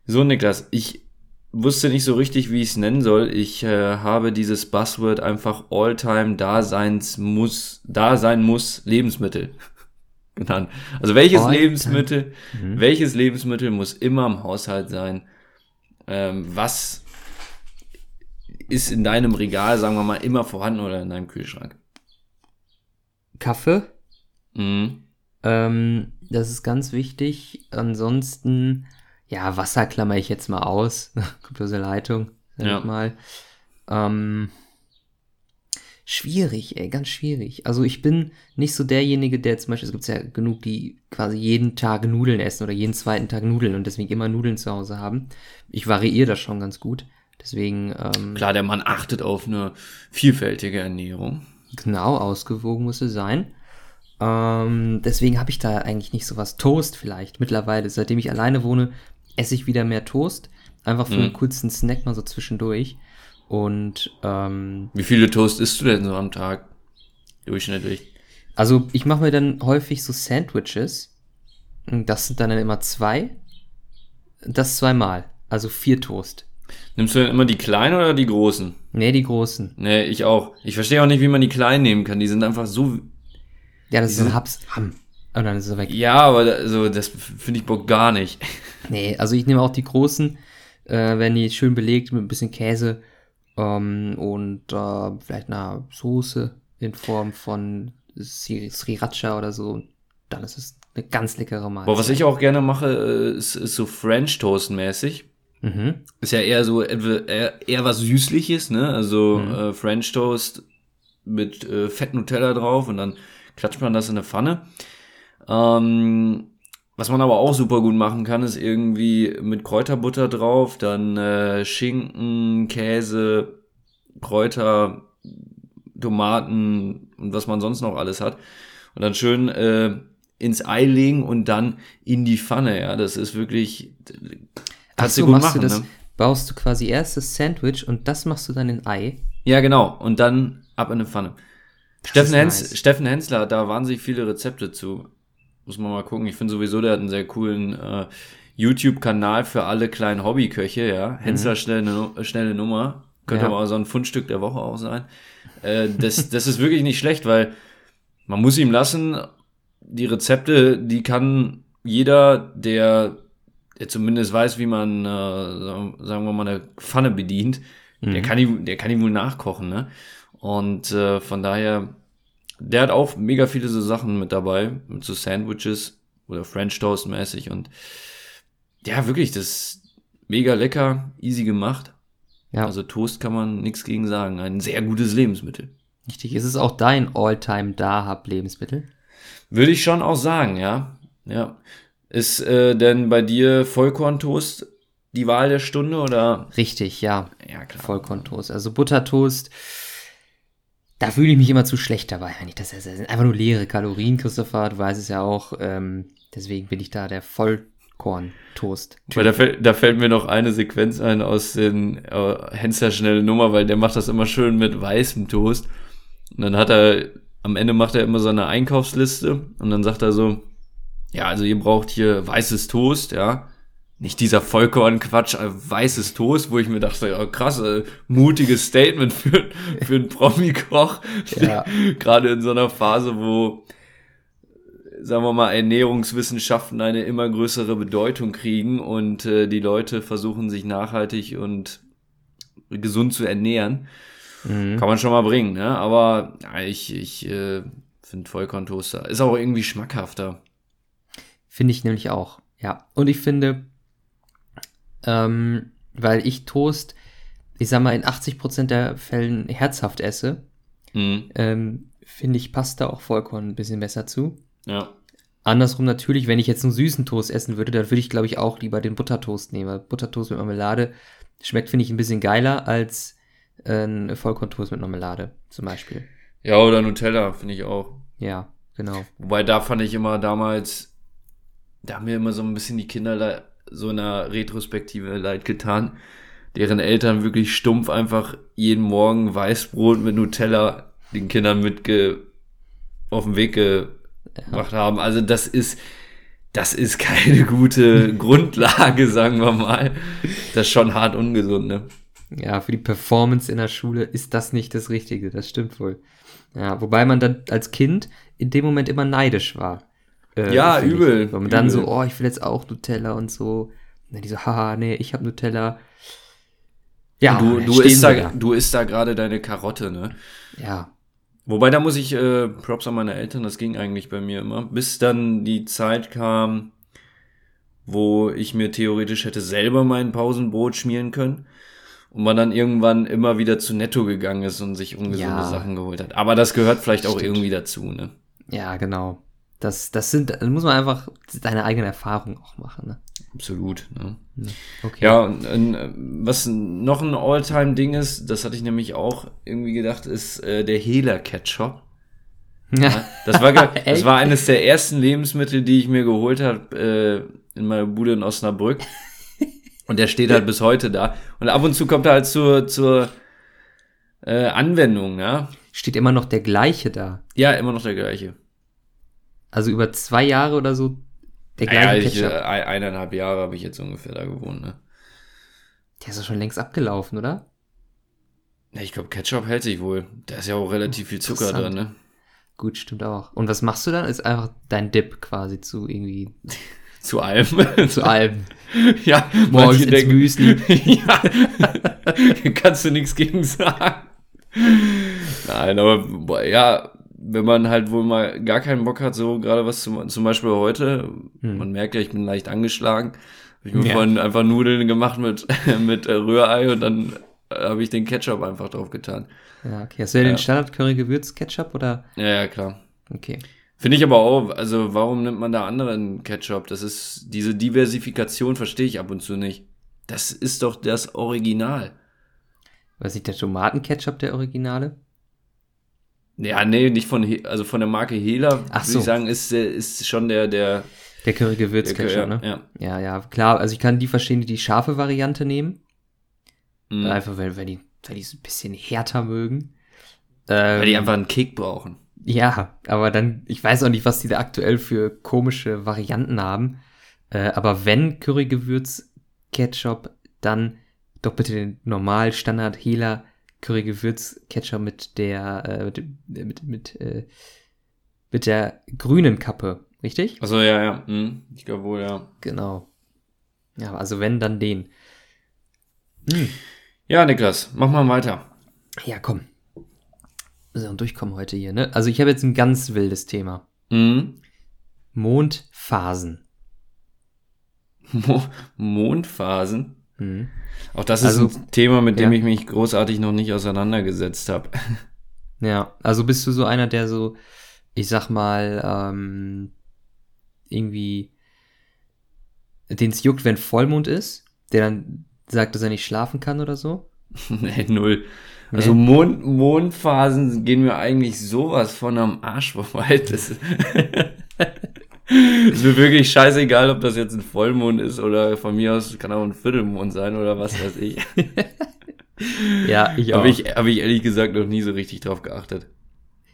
So, Niklas, ich wusste nicht so richtig, wie ich es nennen soll. Ich äh, habe dieses Buzzword einfach Alltime Daseins muss, da sein muss Lebensmittel genannt. Also welches All Lebensmittel, mhm. welches Lebensmittel muss immer im Haushalt sein? Ähm, was ist in deinem Regal, sagen wir mal, immer vorhanden oder in deinem Kühlschrank? Kaffee. Mhm. Ähm, das ist ganz wichtig. Ansonsten ja, Wasser klammer ich jetzt mal aus. Kommt aus der Leitung, sag ja. ich mal. Ähm, schwierig, ey, ganz schwierig. Also ich bin nicht so derjenige, der zum Beispiel, es gibt ja genug, die quasi jeden Tag Nudeln essen oder jeden zweiten Tag Nudeln und deswegen immer Nudeln zu Hause haben. Ich variiere das schon ganz gut. Deswegen. Ähm, Klar, der Mann achtet auf eine vielfältige Ernährung. Genau, ausgewogen muss es sein. Ähm, deswegen habe ich da eigentlich nicht so was. Toast vielleicht mittlerweile. Seitdem ich alleine wohne, esse ich wieder mehr Toast. Einfach für mhm. einen kurzen Snack mal so zwischendurch. Und ähm, wie viele Toast isst du denn so am Tag? Durchschnittlich. Also ich mache mir dann häufig so Sandwiches. Das sind dann immer zwei. Das zweimal. Also vier Toast. Nimmst du denn immer die kleinen oder die großen? Nee, die großen. Nee, ich auch. Ich verstehe auch nicht, wie man die kleinen nehmen kann. Die sind einfach so. Ja, das ist ein Haps. Ham. Und dann ist er weg. Ja, aber also, das finde ich Bock gar nicht. Nee, also ich nehme auch die großen, äh, werden die schön belegt mit ein bisschen Käse ähm, und äh, vielleicht einer Soße in Form von Sriracha oder so. Dann ist es eine ganz leckere Mahlzeit. Boah, was ich auch gerne mache, äh, ist, ist so French Toast mäßig. Mhm. Ist ja eher so eher, eher was Süßliches, ne? Also mhm. äh, French Toast mit äh, Fett Nutella drauf und dann klatscht man das in eine Pfanne. Ähm, was man aber auch super gut machen kann, ist irgendwie mit Kräuterbutter drauf, dann äh, Schinken, Käse, Kräuter, Tomaten und was man sonst noch alles hat. Und dann schön äh, ins Ei legen und dann in die Pfanne. Ja, das ist wirklich. Ach so, machst machen, du das? Ne? Baust du quasi erst das Sandwich und das machst du dann in Ei? Ja, genau. Und dann ab in eine Pfanne. Steffen, Hens nice. Steffen Hensler hat da wahnsinnig viele Rezepte zu. Muss man mal gucken. Ich finde sowieso, der hat einen sehr coolen äh, YouTube-Kanal für alle kleinen Hobbyköche, ja. Hensler mhm. schnelle, schnelle Nummer. Könnte ja. aber auch so ein Fundstück der Woche auch sein. Äh, das, das ist wirklich nicht schlecht, weil man muss ihm lassen, die Rezepte, die kann jeder, der, der zumindest weiß, wie man, äh, sagen wir mal, eine Pfanne bedient, mhm. der kann die, der kann die wohl nachkochen, ne? Und äh, von daher der hat auch mega viele so Sachen mit dabei, mit so Sandwiches oder French Toast mäßig und ja, wirklich, das ist mega lecker, easy gemacht. Ja. Also Toast kann man nichts gegen sagen. Ein sehr gutes Lebensmittel. Richtig. Ist es auch dein All-Time Dahab-Lebensmittel? Würde ich schon auch sagen, ja. Ja. Ist äh, denn bei dir Vollkorntoast die Wahl der Stunde oder? Richtig, ja. Ja, klar. Vollkorntoast. Also Buttertoast, da fühle ich mich immer zu schlecht dabei, wenn ich das sind einfach nur leere Kalorien, Christopher. Du weißt es ja auch. Ähm, deswegen bin ich da der Vollkorntoast. Da fällt, da fällt mir noch eine Sequenz ein aus den äh, Hensler schnelle Nummer, weil der macht das immer schön mit weißem Toast. Und dann hat er, am Ende macht er immer so eine Einkaufsliste und dann sagt er so, ja, also ihr braucht hier weißes Toast, ja. Nicht dieser Vollkorn-Quatsch, äh, weißes Toast, wo ich mir dachte, ja, krass, äh, mutiges Statement für, für einen Promi-Koch. Ja. Gerade in so einer Phase, wo, sagen wir mal, Ernährungswissenschaften eine immer größere Bedeutung kriegen und äh, die Leute versuchen, sich nachhaltig und gesund zu ernähren. Mhm. Kann man schon mal bringen, ne? Aber ja, ich, ich äh, finde Vollkorntoaster. Ist auch irgendwie schmackhafter. Finde ich nämlich auch, ja. Und ich finde, ähm, weil ich Toast, ich sag mal, in 80% der Fällen herzhaft esse, mhm. ähm, finde ich, passt da auch Vollkorn ein bisschen besser zu. Ja. Andersrum natürlich, wenn ich jetzt einen süßen Toast essen würde, dann würde ich, glaube ich, auch lieber den Buttertoast nehmen. Buttertoast mit Marmelade schmeckt, finde ich, ein bisschen geiler als ein Vollkorntoast mit Marmelade zum Beispiel. Ja, oder Nutella, finde ich auch. Ja, genau. Wobei da fand ich immer damals, da haben mir immer so ein bisschen die Kinder so einer Retrospektive leid getan, deren Eltern wirklich stumpf einfach jeden Morgen Weißbrot mit Nutella den Kindern mitge auf den Weg gebracht ja. haben. Also das ist, das ist keine gute Grundlage, sagen wir mal. Das ist schon hart ungesund, ne? ja, für die Performance in der Schule ist das nicht das Richtige, das stimmt wohl. Ja, wobei man dann als Kind in dem Moment immer neidisch war. Äh, ja, übel. Ich. Weil man übel. dann so, oh, ich will jetzt auch Nutella und so. Und dann die so, haha, nee, ich hab Nutella. Ja, du, du isst da, da, du isst da gerade deine Karotte, ne? Ja. Wobei, da muss ich äh, Props an meine Eltern, das ging eigentlich bei mir immer. Bis dann die Zeit kam, wo ich mir theoretisch hätte selber mein Pausenbrot schmieren können und man dann irgendwann immer wieder zu Netto gegangen ist und sich ungesunde ja. Sachen geholt hat. Aber das gehört vielleicht Stimmt. auch irgendwie dazu, ne? Ja, genau. Das, das sind, das muss man einfach deine eigene Erfahrung auch machen, ne? Absolut, ne? Okay. Ja, und, und was noch ein Alltime-Ding ist, das hatte ich nämlich auch irgendwie gedacht, ist äh, der Hela-Ketchup. Ja, das war, das war eines der ersten Lebensmittel, die ich mir geholt habe äh, in meiner Bude in Osnabrück. Und der steht halt bis heute da. Und ab und zu kommt er halt zur, zur äh, Anwendung, ja. Steht immer noch der gleiche da. Ja, immer noch der gleiche. Also über zwei Jahre oder so der gleiche ja, ich, Ketchup. Äh, eineinhalb Jahre habe ich jetzt ungefähr da gewohnt, ne? Der ist doch schon längst abgelaufen, oder? Ja, ich glaube, Ketchup hält sich wohl. Da ist ja auch relativ viel Zucker drin, ne? Gut, stimmt auch. Und was machst du dann? Ist einfach dein Dip quasi zu irgendwie zu allem. Zu allem. ja, morgens ins denken, Müsli. ja, kannst du nichts gegen sagen. Nein, aber ja, wenn man halt wohl mal gar keinen Bock hat, so gerade was zum, zum Beispiel heute, hm. man merkt ja, ich bin leicht angeschlagen. Hab ich mir ja. vorhin einfach Nudeln gemacht mit, mit Rührei und dann habe ich den Ketchup einfach drauf getan. Ja, okay. Hast du ja, ja. den Standard-Curry-Gewürz-Ketchup oder? Ja, ja, klar. Okay. Finde ich aber auch, also warum nimmt man da anderen Ketchup? Das ist, diese Diversifikation verstehe ich ab und zu nicht. Das ist doch das Original. Was nicht der Tomatenketchup der Originale? Ja, nee, nicht von, also von der Marke Hela, Ach würde ich sagen, ist, ist schon der, der. Der Curry Gewürzketchup, ja, ne? Ja. ja, ja, klar. Also ich kann die verstehen, die die scharfe Variante nehmen. Mhm. Einfach, weil, weil die, weil die so ein bisschen härter mögen. Ähm, weil die ähm, einfach einen Kick brauchen. Ja, aber dann, ich weiß auch nicht, was die da aktuell für komische Varianten haben. Äh, aber wenn Currygewürz Ketchup, dann doch bitte den normal Standard Hela Currygewürz Ketchup mit der äh, mit, mit, mit, äh, mit der grünen Kappe, richtig? Also ja, ja, hm, ich glaube wohl, ja. Genau. Ja, also wenn, dann den. Hm. Ja, Niklas, mach mal weiter. Ja, komm so durchkommen heute hier, ne? Also ich habe jetzt ein ganz wildes Thema. Mhm. Mondphasen. Mo Mondphasen? Mhm. Auch das ist also, ein Thema, mit dem ja. ich mich großartig noch nicht auseinandergesetzt habe. Ja, also bist du so einer, der so, ich sag mal, ähm, irgendwie den es juckt, wenn Vollmond ist, der dann sagt, dass er nicht schlafen kann oder so? nee, null. Nee. Also Mond, Mondphasen gehen mir eigentlich sowas von am Arsch vorbei. Das ist mir wirklich scheißegal, ob das jetzt ein Vollmond ist oder von mir aus kann auch ein Viertelmond sein oder was weiß ich. ja, ich auch. Habe ich, hab ich ehrlich gesagt noch nie so richtig drauf geachtet.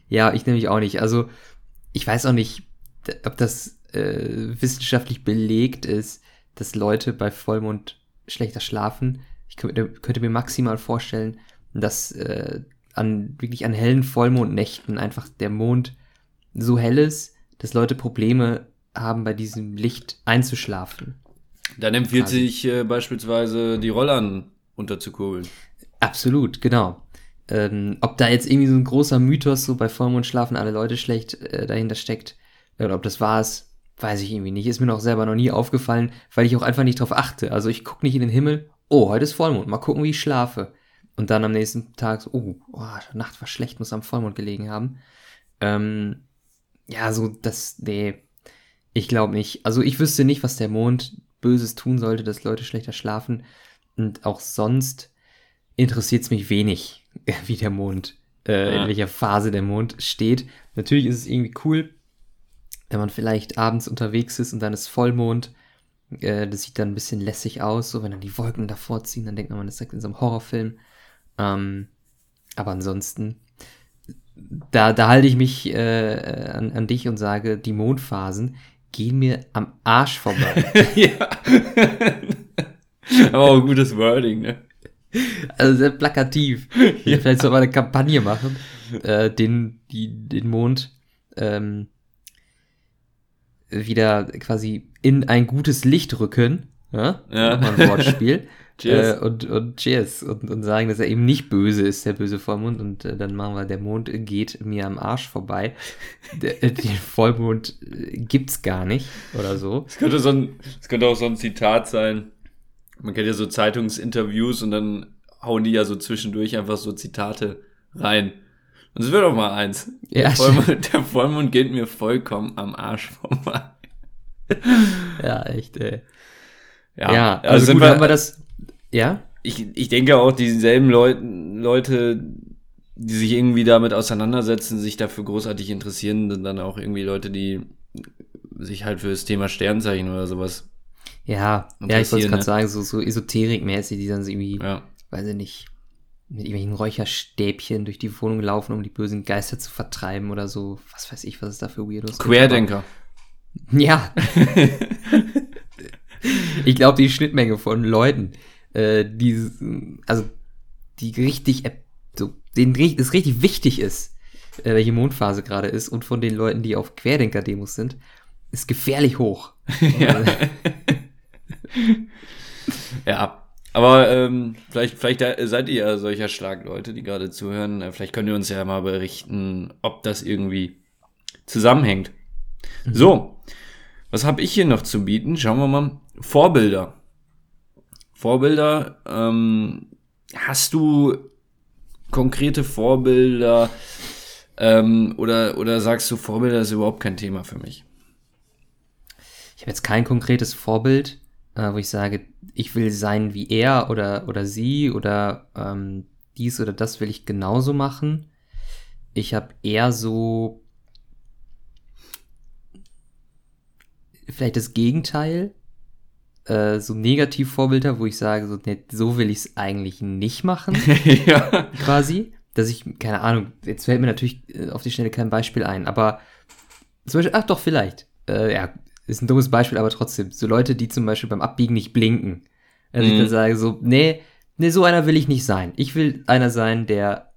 Ja, ich nämlich auch nicht. Also, ich weiß auch nicht, ob das äh, wissenschaftlich belegt ist, dass Leute bei Vollmond schlechter schlafen. Ich könnte, könnte mir maximal vorstellen, dass äh, an wirklich an hellen Vollmondnächten einfach der Mond so hell ist, dass Leute Probleme haben, bei diesem Licht einzuschlafen. Dann empfiehlt quasi. sich äh, beispielsweise die Rollern unterzukurbeln. Absolut, genau. Ähm, ob da jetzt irgendwie so ein großer Mythos, so bei Vollmond schlafen alle Leute schlecht, äh, dahinter steckt, oder ob das wahr ist, weiß ich irgendwie nicht. Ist mir noch selber noch nie aufgefallen, weil ich auch einfach nicht drauf achte. Also ich gucke nicht in den Himmel, oh, heute ist Vollmond, mal gucken, wie ich schlafe. Und dann am nächsten Tag so, oh, oh Nacht war schlecht, muss am Vollmond gelegen haben. Ähm, ja, so das, nee, ich glaube nicht. Also ich wüsste nicht, was der Mond Böses tun sollte, dass Leute schlechter schlafen. Und auch sonst interessiert es mich wenig, wie der Mond, äh, ja. in welcher Phase der Mond steht. Natürlich ist es irgendwie cool, wenn man vielleicht abends unterwegs ist und dann ist Vollmond. Äh, das sieht dann ein bisschen lässig aus, so wenn dann die Wolken davor ziehen, dann denkt man, man ist in so einem Horrorfilm. Ähm, aber ansonsten, da, da halte ich mich äh, an, an dich und sage, die Mondphasen gehen mir am Arsch vorbei. ja. aber auch ein gutes Wording, ne? Also sehr plakativ. Ja. Vielleicht soll man eine Kampagne machen, äh, den, die, den Mond ähm, wieder quasi in ein gutes Licht rücken. Ja? ja. Nochmal ein Wortspiel. cheers. Äh, und, und cheers. Und, und sagen, dass er eben nicht böse ist, der böse Vollmond. Und äh, dann machen wir, der Mond geht mir am Arsch vorbei. der, äh, den Vollmond äh, gibt's gar nicht. Oder so. Es könnte, so ein, es könnte auch so ein Zitat sein. Man kennt ja so Zeitungsinterviews und dann hauen die ja so zwischendurch einfach so Zitate rein. Und es wird doch mal eins. Ja, der, Vollmond, der Vollmond geht mir vollkommen am Arsch vorbei. ja, echt, ey. Ja, ja also, also gut, wir, haben wir das. Ja? Ich, ich denke auch, dieselben Leute, Leute, die sich irgendwie damit auseinandersetzen, sich dafür großartig interessieren, sind dann auch irgendwie Leute, die sich halt für das Thema Sternzeichen oder sowas. Ja, ja, ich wollte gerade ne? sagen, so, so esoterikmäßig, die dann irgendwie, ja. weiß ich nicht, mit irgendwelchen Räucherstäbchen durch die Wohnung laufen, um die bösen Geister zu vertreiben oder so. Was weiß ich, was es da für Weirdos Querdenker. Gibt. Ja. ich glaube, die Schnittmenge von Leuten, äh, die, also, die richtig, so, denen es richtig wichtig ist, äh, welche Mondphase gerade ist und von den Leuten, die auf Querdenker-Demos sind, ist gefährlich hoch. ja. ja, aber ähm, vielleicht, vielleicht seid ihr ja solcher Schlagleute, die gerade zuhören. Äh, vielleicht könnt ihr uns ja mal berichten, ob das irgendwie zusammenhängt. Mhm. So, was habe ich hier noch zu bieten? Schauen wir mal. Vorbilder. Vorbilder. Ähm, hast du konkrete Vorbilder ähm, oder, oder sagst du, Vorbilder ist überhaupt kein Thema für mich? Ich habe jetzt kein konkretes Vorbild äh, wo ich sage, ich will sein wie er oder, oder sie oder ähm, dies oder das will ich genauso machen. Ich habe eher so vielleicht das Gegenteil, äh, so Negativvorbilder, wo ich sage, so, nee, so will ich es eigentlich nicht machen. ja. Quasi. Dass ich, keine Ahnung, jetzt fällt mir natürlich äh, auf die Schnelle kein Beispiel ein, aber zum Beispiel, ach doch, vielleicht. Äh, ja, ist ein dummes Beispiel, aber trotzdem, so Leute, die zum Beispiel beim Abbiegen nicht blinken. Also mhm. ich dann sage so, nee, nee, so einer will ich nicht sein. Ich will einer sein, der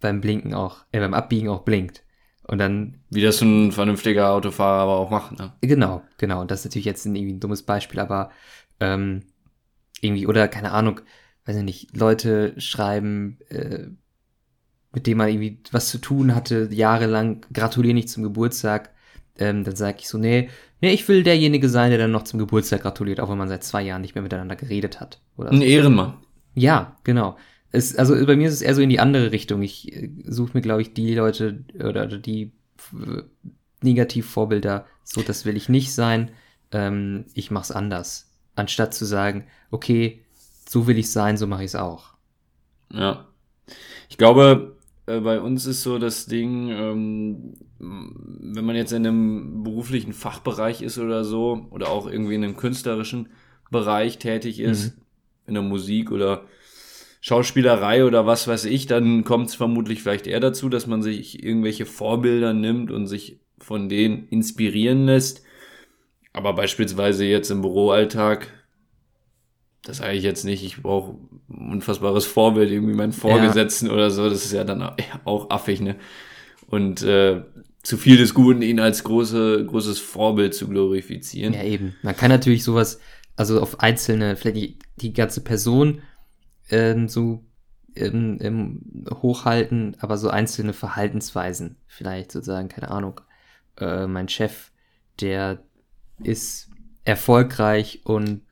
beim Blinken auch, äh, beim Abbiegen auch blinkt. Und dann. Wie das ein vernünftiger Autofahrer aber auch macht, ne? Genau, genau. Und das ist natürlich jetzt ein, irgendwie ein dummes Beispiel, aber ähm, irgendwie, oder keine Ahnung, weiß ich nicht, Leute schreiben, äh, mit denen man irgendwie was zu tun hatte, jahrelang, gratuliere nicht zum Geburtstag ähm, dann sage ich so, nee, nee, ich will derjenige sein, der dann noch zum Geburtstag gratuliert, auch wenn man seit zwei Jahren nicht mehr miteinander geredet hat. Oder Ein so. Ehrenmann. Ja, genau. Es, also bei mir ist es eher so in die andere Richtung. Ich äh, suche mir, glaube ich, die Leute oder, die äh, Negativvorbilder, so das will ich nicht sein. Ähm, ich mache es anders. Anstatt zu sagen, okay, so will ich sein, so mache ich es auch. Ja. Ich glaube, äh, bei uns ist so das Ding, ähm, wenn man jetzt in einem beruflichen Fachbereich ist oder so, oder auch irgendwie in einem künstlerischen Bereich tätig ist, mhm. in der Musik oder Schauspielerei oder was weiß ich, dann kommt es vermutlich vielleicht eher dazu, dass man sich irgendwelche Vorbilder nimmt und sich von denen inspirieren lässt. Aber beispielsweise jetzt im Büroalltag das sage ich jetzt nicht, ich brauche ein unfassbares Vorbild, irgendwie meinen Vorgesetzten ja. oder so, das ist ja dann auch affig, ne? Und äh, zu viel des Guten, ihn als große, großes Vorbild zu glorifizieren. Ja, eben. Man kann natürlich sowas, also auf einzelne, vielleicht die, die ganze Person ähm, so ähm, ähm, hochhalten, aber so einzelne Verhaltensweisen, vielleicht sozusagen, keine Ahnung. Äh, mein Chef, der ist erfolgreich und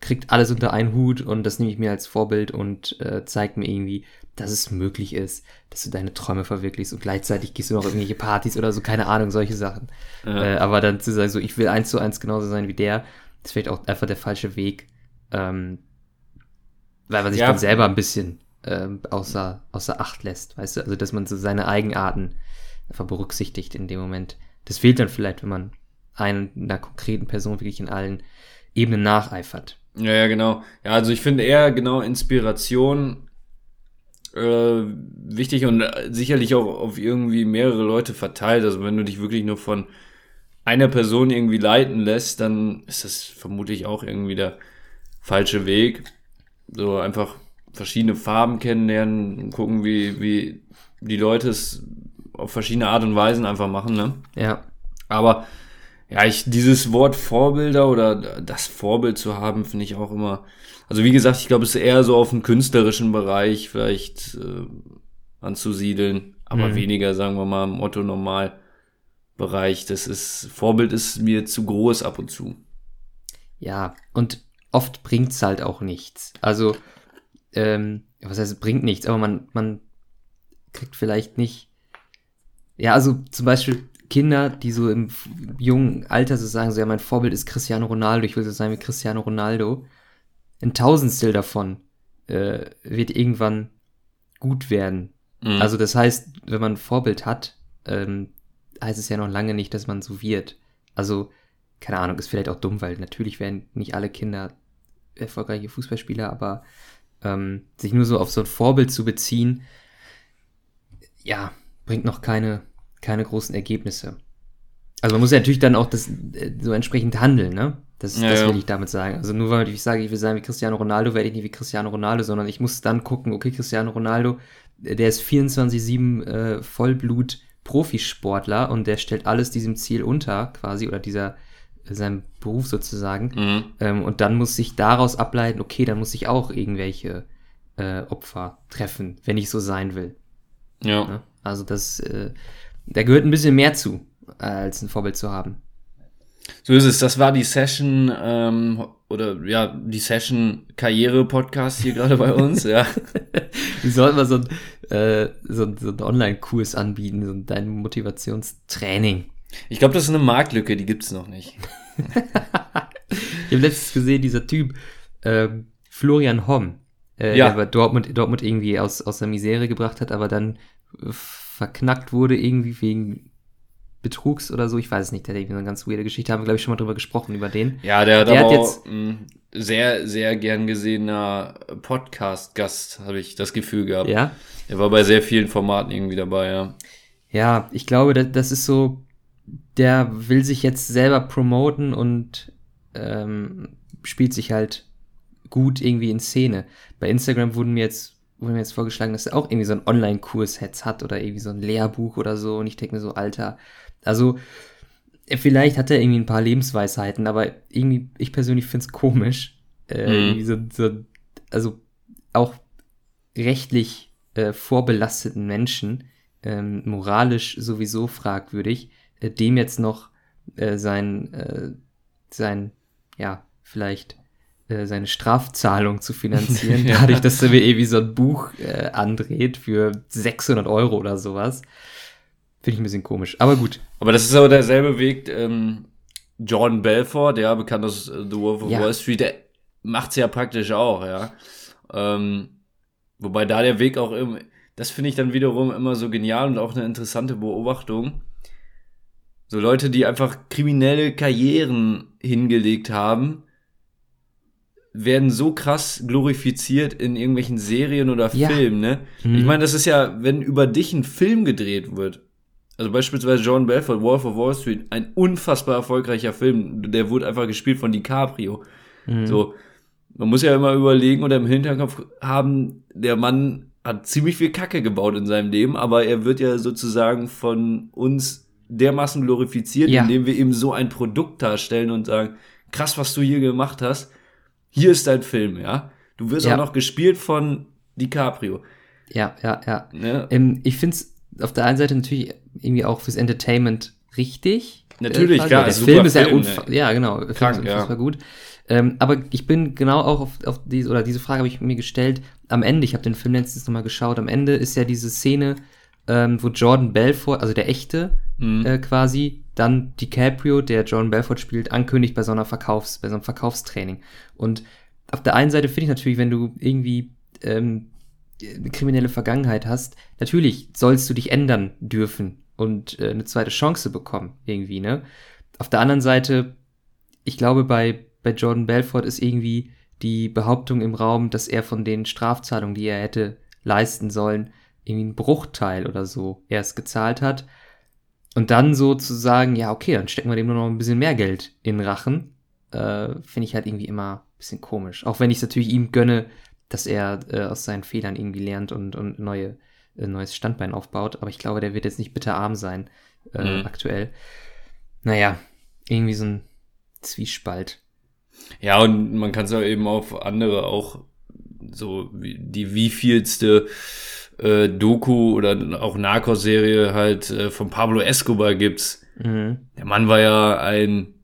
kriegt alles unter einen Hut und das nehme ich mir als Vorbild und äh, zeigt mir irgendwie, dass es möglich ist, dass du deine Träume verwirklichst und gleichzeitig gehst du noch irgendwelche Partys oder so, keine Ahnung, solche Sachen. Ja. Äh, aber dann zu sagen, so, ich will eins zu eins genauso sein wie der, ist vielleicht auch einfach der falsche Weg, ähm, weil man sich ja. dann selber ein bisschen ähm, außer, außer Acht lässt, weißt du, also dass man so seine Eigenarten einfach berücksichtigt in dem Moment. Das fehlt dann vielleicht, wenn man einer konkreten Person wirklich in allen Ebenen nacheifert. Ja, ja, genau. Ja, also ich finde eher genau Inspiration äh, wichtig und äh, sicherlich auch auf irgendwie mehrere Leute verteilt. Also wenn du dich wirklich nur von einer Person irgendwie leiten lässt, dann ist das vermutlich auch irgendwie der falsche Weg. So einfach verschiedene Farben kennenlernen und gucken, wie, wie die Leute es auf verschiedene Art und Weisen einfach machen, ne? Ja. Aber ja, ich, dieses Wort Vorbilder oder das Vorbild zu haben, finde ich auch immer. Also wie gesagt, ich glaube, es ist eher so auf dem künstlerischen Bereich vielleicht äh, anzusiedeln, aber mhm. weniger, sagen wir mal, im Otto normal Bereich. Das ist, Vorbild ist mir zu groß ab und zu. Ja, und oft bringt's halt auch nichts. Also, ähm, was heißt, es bringt nichts, aber man, man kriegt vielleicht nicht. Ja, also zum Beispiel, Kinder, die so im jungen Alter so sagen, so ja, mein Vorbild ist Cristiano Ronaldo, ich will so sein wie Cristiano Ronaldo. Ein Tausendstel davon äh, wird irgendwann gut werden. Mhm. Also das heißt, wenn man ein Vorbild hat, ähm, heißt es ja noch lange nicht, dass man so wird. Also, keine Ahnung, ist vielleicht auch dumm, weil natürlich werden nicht alle Kinder erfolgreiche Fußballspieler, aber ähm, sich nur so auf so ein Vorbild zu beziehen, ja, bringt noch keine keine großen Ergebnisse. Also man muss ja natürlich dann auch das äh, so entsprechend handeln, ne? Das, ja, das will ja. ich damit sagen. Also nur weil ich sage, ich will sein wie Cristiano Ronaldo, werde ich nicht wie Cristiano Ronaldo, sondern ich muss dann gucken, okay, Cristiano Ronaldo, der ist 24-7 äh, Vollblut Profisportler und der stellt alles diesem Ziel unter, quasi, oder dieser, seinem Beruf sozusagen. Mhm. Ähm, und dann muss ich daraus ableiten, okay, dann muss ich auch irgendwelche äh, Opfer treffen, wenn ich so sein will. Ja. Ne? Also das, äh, da gehört ein bisschen mehr zu, äh, als ein Vorbild zu haben. So ist es. Das war die Session ähm, oder ja die Session Karriere Podcast hier gerade bei uns. ja. Wir sollten mal so ein äh, so, so ein Online-Kurs anbieten, so dein Motivationstraining. Ich glaube, das ist eine Marktlücke, die gibt's noch nicht. ich habe letztens gesehen, dieser Typ äh, Florian Homm, äh, ja. der Dortmund, Dortmund irgendwie aus aus der Misere gebracht hat, aber dann verknackt wurde, irgendwie wegen Betrugs oder so. Ich weiß es nicht, der hat irgendwie eine ganz weirde Geschichte. Haben wir, glaube ich, schon mal drüber gesprochen, über den. Ja, der, der hat jetzt ein sehr, sehr gern gesehener Podcast-Gast, habe ich das Gefühl gehabt. Ja. Er war bei sehr vielen Formaten irgendwie dabei, ja. Ja, ich glaube, das, das ist so, der will sich jetzt selber promoten und ähm, spielt sich halt gut irgendwie in Szene. Bei Instagram wurden mir jetzt wurde mir jetzt vorgeschlagen, dass er auch irgendwie so einen Online-Kurs jetzt hat oder irgendwie so ein Lehrbuch oder so. Und ich denke mir so, Alter, also vielleicht hat er irgendwie ein paar Lebensweisheiten, aber irgendwie, ich persönlich finde es komisch. Äh, mhm. so, so, also auch rechtlich äh, vorbelasteten Menschen, ähm, moralisch sowieso fragwürdig, dem jetzt noch äh, sein, äh, sein, ja, vielleicht äh, seine Strafzahlung zu finanzieren, ja. dadurch, dass er mir irgendwie so ein Buch äh, andreht für 600 Euro oder sowas. Finde ich ein bisschen komisch, aber gut. Aber das ist aber derselbe Weg, ähm, Jordan Belfort, der bekannt aus äh, The Wolf of ja. Wall Street, der macht's ja praktisch auch, ja. Ähm, wobei da der Weg auch immer, das finde ich dann wiederum immer so genial und auch eine interessante Beobachtung. So Leute, die einfach kriminelle Karrieren hingelegt haben, werden so krass glorifiziert in irgendwelchen Serien oder ja. Filmen, ne? Mhm. Ich meine, das ist ja, wenn über dich ein Film gedreht wird, also beispielsweise John Belfort, Wolf of Wall Street, ein unfassbar erfolgreicher Film, der wurde einfach gespielt von DiCaprio. Mhm. So, man muss ja immer überlegen oder im Hinterkopf haben, der Mann hat ziemlich viel Kacke gebaut in seinem Leben, aber er wird ja sozusagen von uns dermaßen glorifiziert, ja. indem wir ihm so ein Produkt darstellen und sagen, krass, was du hier gemacht hast hier ist dein Film, ja. Du wirst ja. auch noch gespielt von DiCaprio. Ja, ja, ja. ja. Ähm, ich finde es auf der einen Seite natürlich irgendwie auch fürs Entertainment richtig. Natürlich, äh, klar. Der Film ist Film, ja, ne? ja genau. Krank, unfassbar ja. gut. Ähm, aber ich bin genau auch auf, auf diese, oder diese Frage habe ich mir gestellt, am Ende, ich habe den Film letztens nochmal geschaut, am Ende ist ja diese Szene, ähm, wo Jordan Belfort, also der echte, mhm. äh, quasi, dann DiCaprio, der Jordan Belfort spielt, ankündigt bei so einer Verkaufs-, bei so einem Verkaufstraining. Und auf der einen Seite finde ich natürlich, wenn du irgendwie ähm, eine kriminelle Vergangenheit hast, natürlich sollst du dich ändern dürfen und äh, eine zweite Chance bekommen, irgendwie, ne? Auf der anderen Seite, ich glaube, bei, bei Jordan Belfort ist irgendwie die Behauptung im Raum, dass er von den Strafzahlungen, die er hätte leisten sollen, irgendwie einen Bruchteil oder so erst gezahlt hat. Und dann so zu sagen, ja, okay, dann stecken wir dem nur noch ein bisschen mehr Geld in Rachen, äh, finde ich halt irgendwie immer ein bisschen komisch. Auch wenn ich es natürlich ihm gönne, dass er äh, aus seinen Fehlern irgendwie lernt und, und neue, äh, neues Standbein aufbaut. Aber ich glaube, der wird jetzt nicht bitterarm sein äh, mhm. aktuell. Naja, irgendwie so ein Zwiespalt. Ja, und man kann es ja eben auf andere auch so wie die wievielste äh, Doku oder auch Narcos-Serie halt äh, von Pablo Escobar gibt's. Mhm. Der Mann war ja ein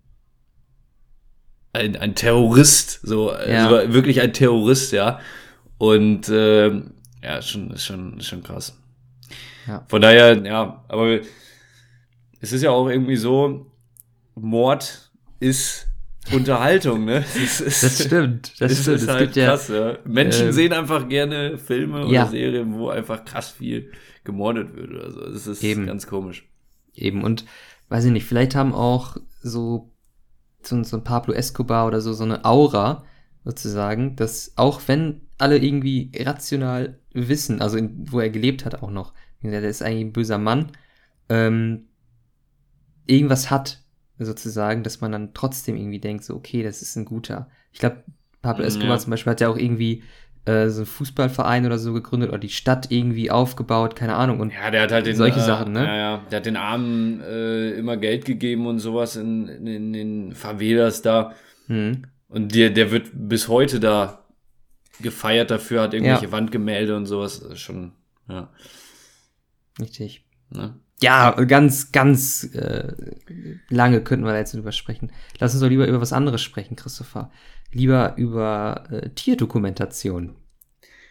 ein, ein Terrorist, so ja. also wirklich ein Terrorist, ja. Und äh, ja, schon, ist schon, ist schon krass. Ja. Von daher, ja, aber es ist ja auch irgendwie so, Mord ist Unterhaltung, ne? Das, ist, das stimmt, das, das stimmt. Ist halt gibt krass, ja, ja. Menschen äh, sehen einfach gerne Filme oder ja. Serien, wo einfach krass viel gemordet wird oder so. Das ist Eben. ganz komisch. Eben, und weiß ich nicht, vielleicht haben auch so, so, so ein Pablo Escobar oder so, so eine Aura, sozusagen, dass auch wenn alle irgendwie rational wissen, also in, wo er gelebt hat auch noch, der ist eigentlich ein böser Mann, ähm, irgendwas hat, sozusagen, dass man dann trotzdem irgendwie denkt, so, okay, das ist ein guter. Ich glaube, Pablo Escobar ja. zum Beispiel hat ja auch irgendwie äh, so einen Fußballverein oder so gegründet oder die Stadt irgendwie aufgebaut, keine Ahnung. Und ja, der hat halt den, solche äh, Sachen, ne? Ja, ja, der hat den Armen äh, immer Geld gegeben und sowas in, in, in den Favelas da. Mhm. Und der, der wird bis heute da gefeiert dafür, hat irgendwelche ja. Wandgemälde und sowas. Schon, ja. Richtig. Ne? Ja, ganz, ganz äh, lange könnten wir da jetzt drüber sprechen. Lass uns doch lieber über was anderes sprechen, Christopher. Lieber über äh, Tierdokumentation.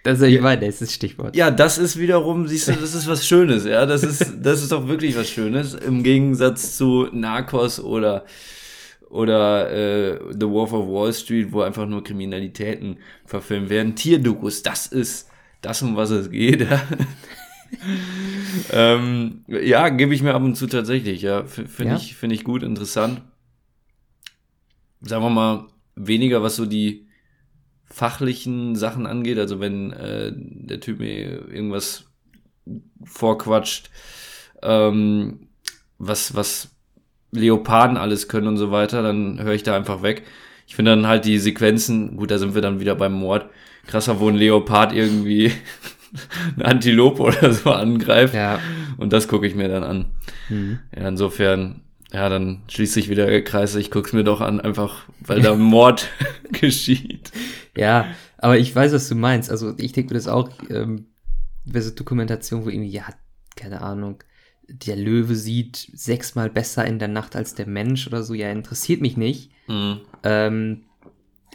Das ist, ja, das ist das Stichwort. Ja, das ist wiederum, siehst du, das ist was Schönes, ja. Das ist, das ist doch wirklich was Schönes. Im Gegensatz zu Narcos oder, oder äh, The Wolf of Wall Street, wo einfach nur Kriminalitäten verfilmt werden. Tierdokus, das ist das, um was es geht. Ja ähm, ja, gebe ich mir ab und zu tatsächlich, ja. Finde ja? ich, finde ich gut, interessant. Sagen wir mal, weniger was so die fachlichen Sachen angeht, also wenn äh, der Typ mir irgendwas vorquatscht, ähm, was, was Leoparden alles können und so weiter, dann höre ich da einfach weg. Ich finde dann halt die Sequenzen, gut, da sind wir dann wieder beim Mord. Krasser, wo ein Leopard irgendwie eine Antilope oder so angreift. Ja. Und das gucke ich mir dann an. Mhm. Ja, insofern, ja, dann schließt sich wieder der Kreis. Ich gucke es mir doch an, einfach weil da Mord geschieht. Ja, aber ich weiß, was du meinst. Also ich denke mir das auch, ähm, so Dokumentation, wo irgendwie, ja, keine Ahnung, der Löwe sieht sechsmal besser in der Nacht als der Mensch oder so. Ja, interessiert mich nicht. Mhm. Ähm,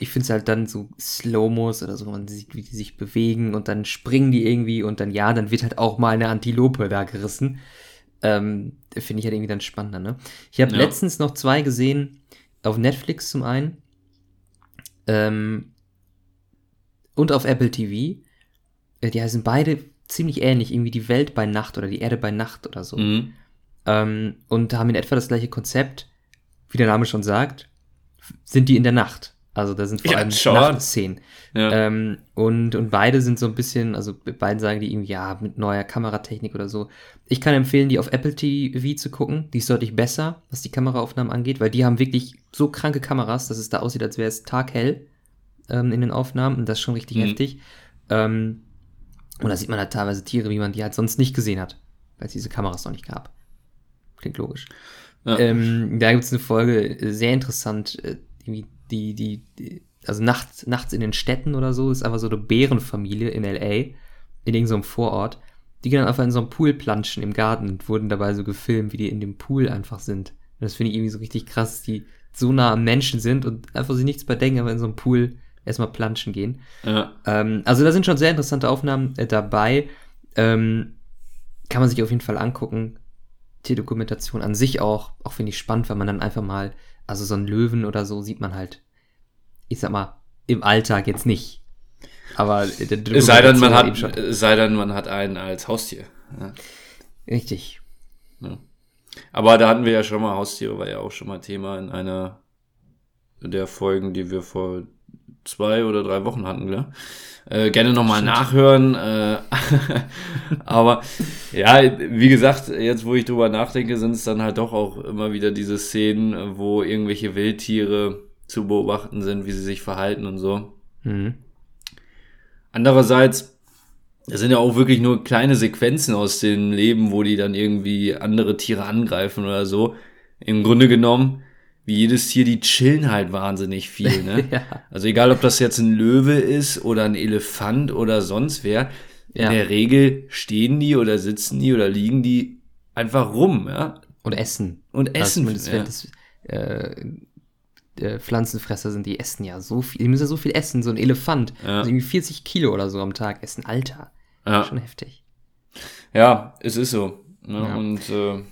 ich finde es halt dann so Slow-Mos oder so, man sieht, wie die sich bewegen und dann springen die irgendwie und dann, ja, dann wird halt auch mal eine Antilope da gerissen. Ähm, finde ich halt irgendwie dann spannender, ne? Ich habe ja. letztens noch zwei gesehen, auf Netflix zum einen ähm, und auf Apple TV. Äh, die heißen beide ziemlich ähnlich, irgendwie die Welt bei Nacht oder die Erde bei Nacht oder so. Mhm. Ähm, und haben in etwa das gleiche Konzept, wie der Name schon sagt, sind die in der Nacht. Also da sind vor ja, allem Nachtszenen. Ja. Ähm, und, und beide sind so ein bisschen, also beide sagen die irgendwie, ja, mit neuer Kameratechnik oder so. Ich kann empfehlen, die auf Apple TV zu gucken. Die ist deutlich besser, was die Kameraaufnahmen angeht, weil die haben wirklich so kranke Kameras, dass es da aussieht, als wäre es taghell ähm, in den Aufnahmen. Und das ist schon richtig mhm. heftig. Ähm, und da sieht man halt teilweise Tiere, wie man die halt sonst nicht gesehen hat, weil es diese Kameras noch nicht gab. Klingt logisch. Ja. Ähm, da gibt es eine Folge, äh, sehr interessant, äh, die, die, die, also nachts, nachts in den Städten oder so, ist einfach so eine Bärenfamilie in L.A., in irgendeinem Vorort, die gehen dann einfach in so einem Pool planschen im Garten und wurden dabei so gefilmt, wie die in dem Pool einfach sind. Und das finde ich irgendwie so richtig krass, die so nah am Menschen sind und einfach sich nichts bei denken, aber in so einem Pool erstmal planschen gehen. Ja. Ähm, also da sind schon sehr interessante Aufnahmen äh, dabei. Ähm, kann man sich auf jeden Fall angucken. Tierdokumentation an sich auch, auch finde ich spannend, weil man dann einfach mal, also so einen Löwen oder so sieht man halt, ich sag mal, im Alltag jetzt nicht. Aber es sei denn, man hat, sei denn, man hat einen als Haustier. Ja. Richtig. Ja. Aber da hatten wir ja schon mal Haustiere, war ja auch schon mal Thema in einer der Folgen, die wir vor zwei oder drei Wochen hatten, ja. Äh, gerne nochmal nachhören. Äh, aber ja, wie gesagt, jetzt wo ich drüber nachdenke, sind es dann halt doch auch immer wieder diese Szenen, wo irgendwelche Wildtiere zu beobachten sind, wie sie sich verhalten und so. Mhm. Andererseits, das sind ja auch wirklich nur kleine Sequenzen aus dem Leben, wo die dann irgendwie andere Tiere angreifen oder so. Im Grunde genommen wie jedes Tier, die chillen halt wahnsinnig viel. Ne? ja. Also egal, ob das jetzt ein Löwe ist oder ein Elefant oder sonst wer, in ja. der Regel stehen die oder sitzen die oder liegen die einfach rum. Ja? Und essen. Und essen. Also ja. das, äh, äh, Pflanzenfresser sind, die essen ja so viel, die müssen ja so viel essen, so ein Elefant. Ja. Also irgendwie 40 Kilo oder so am Tag essen. Alter. Ja. Schon heftig. Ja, es ist so. Ne? Und äh,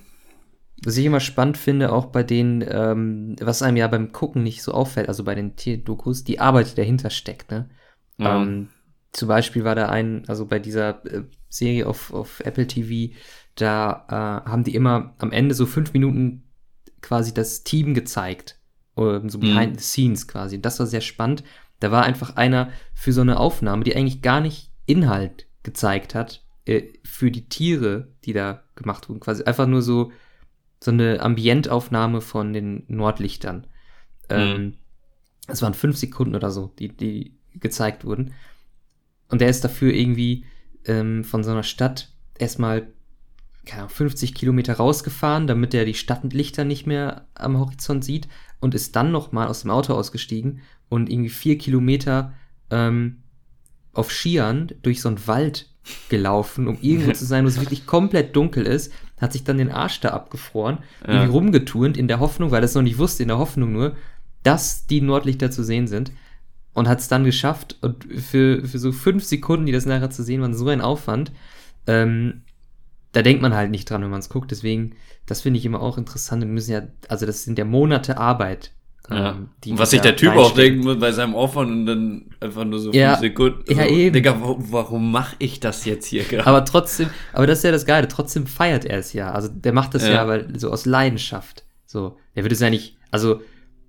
was ich immer spannend finde, auch bei denen, ähm, was einem ja beim Gucken nicht so auffällt, also bei den Tierdokus, die Arbeit, die dahinter steckt, ne? Ja. Ähm, zum Beispiel war da ein, also bei dieser äh, Serie auf, auf Apple TV, da äh, haben die immer am Ende so fünf Minuten quasi das Team gezeigt. Äh, so behind mhm. the scenes quasi. Und das war sehr spannend. Da war einfach einer für so eine Aufnahme, die eigentlich gar nicht Inhalt gezeigt hat, äh, für die Tiere, die da gemacht wurden. Quasi einfach nur so so eine Ambientaufnahme von den Nordlichtern. Ähm, mhm. Es waren fünf Sekunden oder so, die, die gezeigt wurden. Und der ist dafür irgendwie ähm, von so einer Stadt erstmal keine Ahnung, 50 Kilometer rausgefahren, damit er die Stadtlichter nicht mehr am Horizont sieht und ist dann nochmal aus dem Auto ausgestiegen und irgendwie vier Kilometer ähm, auf Skiern durch so einen Wald gelaufen, um irgendwo zu sein, wo es wirklich komplett dunkel ist, hat sich dann den Arsch da abgefroren, ja. irgendwie rumgeturnt in der Hoffnung, weil er es noch nicht wusste, in der Hoffnung nur, dass die Nordlichter zu sehen sind. Und hat es dann geschafft. Und für, für so fünf Sekunden, die das nachher zu sehen waren, so ein Aufwand, ähm, da denkt man halt nicht dran, wenn man es guckt, deswegen, das finde ich immer auch interessant, wir müssen ja, also das sind ja Monate Arbeit, ja. Ähm, was sich der Typ auch denken muss bei seinem Aufwand und dann einfach nur so ja. fünf Sekunden. So, ja, eben. Digga, warum, warum mache ich das jetzt hier gerade? Aber trotzdem, aber das ist ja das Geile, trotzdem feiert er es ja. Also der macht das ja, ja weil, so aus Leidenschaft. So, der würde es ja nicht, also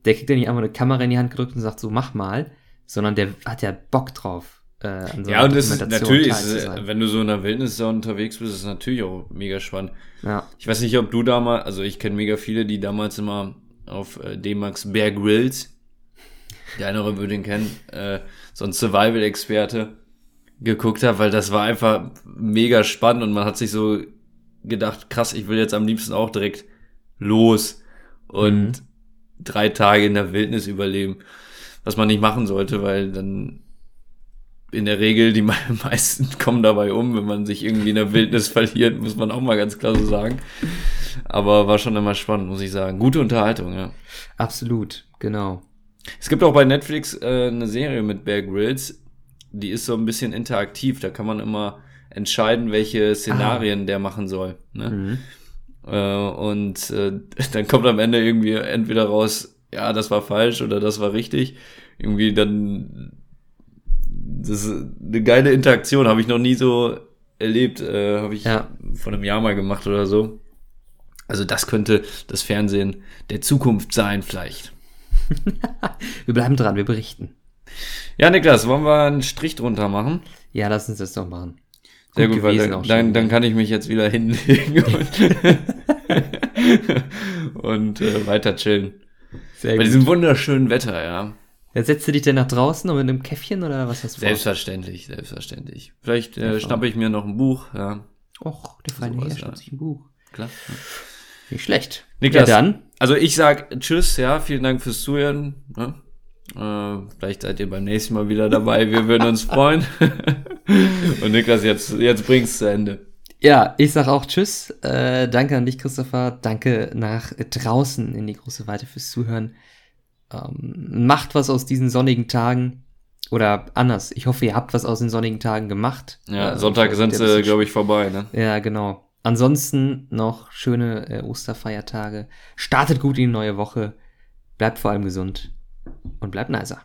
der kriegt ja nicht einfach eine Kamera in die Hand gedrückt und sagt so, mach mal, sondern der hat ja Bock drauf. Äh, so ja, und das ist natürlich, ist, wenn du so in der Wildnis da unterwegs bist, ist es natürlich auch mega spannend. Ja. Ich weiß nicht, ob du damals, also ich kenne mega viele, die damals immer auf äh, D-Max Bear Grylls. Der eine würde ihn kennen, äh, so ein Survival-Experte geguckt habe, weil das war einfach mega spannend und man hat sich so gedacht, krass, ich will jetzt am liebsten auch direkt los und mhm. drei Tage in der Wildnis überleben. Was man nicht machen sollte, weil dann in der Regel, die meisten kommen dabei um, wenn man sich irgendwie in der Wildnis verliert, muss man auch mal ganz klar so sagen. Aber war schon immer spannend, muss ich sagen. Gute Unterhaltung, ja. Absolut, genau. Es gibt auch bei Netflix äh, eine Serie mit Bear Grylls, die ist so ein bisschen interaktiv. Da kann man immer entscheiden, welche Szenarien ah. der machen soll. Ne? Mhm. Äh, und äh, dann kommt am Ende irgendwie entweder raus, ja, das war falsch oder das war richtig. Irgendwie dann das ist eine geile Interaktion, habe ich noch nie so erlebt. Äh, habe ich ja. vor einem Jahr mal gemacht oder so. Also das könnte das Fernsehen der Zukunft sein, vielleicht. wir bleiben dran, wir berichten. Ja, Niklas, wollen wir einen Strich drunter machen? Ja, lass uns das doch machen. Sehr gut, weil dann, dann, dann, kann ich mich jetzt wieder hinlegen und, und äh, weiter chillen. Sehr Bei gut. diesem wunderschönen Wetter, ja. Ja, setzt du dich denn nach draußen und mit einem Käffchen oder was hast du vor? Selbstverständlich, selbstverständlich. Vielleicht äh, schnappe ich mir noch ein Buch, ja. Och, der feine Herr schnappt sich ein Buch. Klar. Nicht schlecht. Niklas, ja, dann. Also ich sag Tschüss, ja, vielen Dank fürs Zuhören. Ne? Äh, vielleicht seid ihr beim nächsten Mal wieder dabei. Wir würden uns freuen. und Niklas, jetzt, jetzt bring's zu Ende. Ja, ich sag auch Tschüss. Äh, danke an dich, Christopher. Danke nach draußen in die große Weite fürs Zuhören. Ähm, macht was aus diesen sonnigen Tagen. Oder anders, ich hoffe, ihr habt was aus den sonnigen Tagen gemacht. Ja, äh, Sonntag sind sie, glaube ich, vorbei, ne? Ja, genau. Ansonsten noch schöne äh, Osterfeiertage. Startet gut in die neue Woche. Bleibt vor allem gesund und bleibt nicer.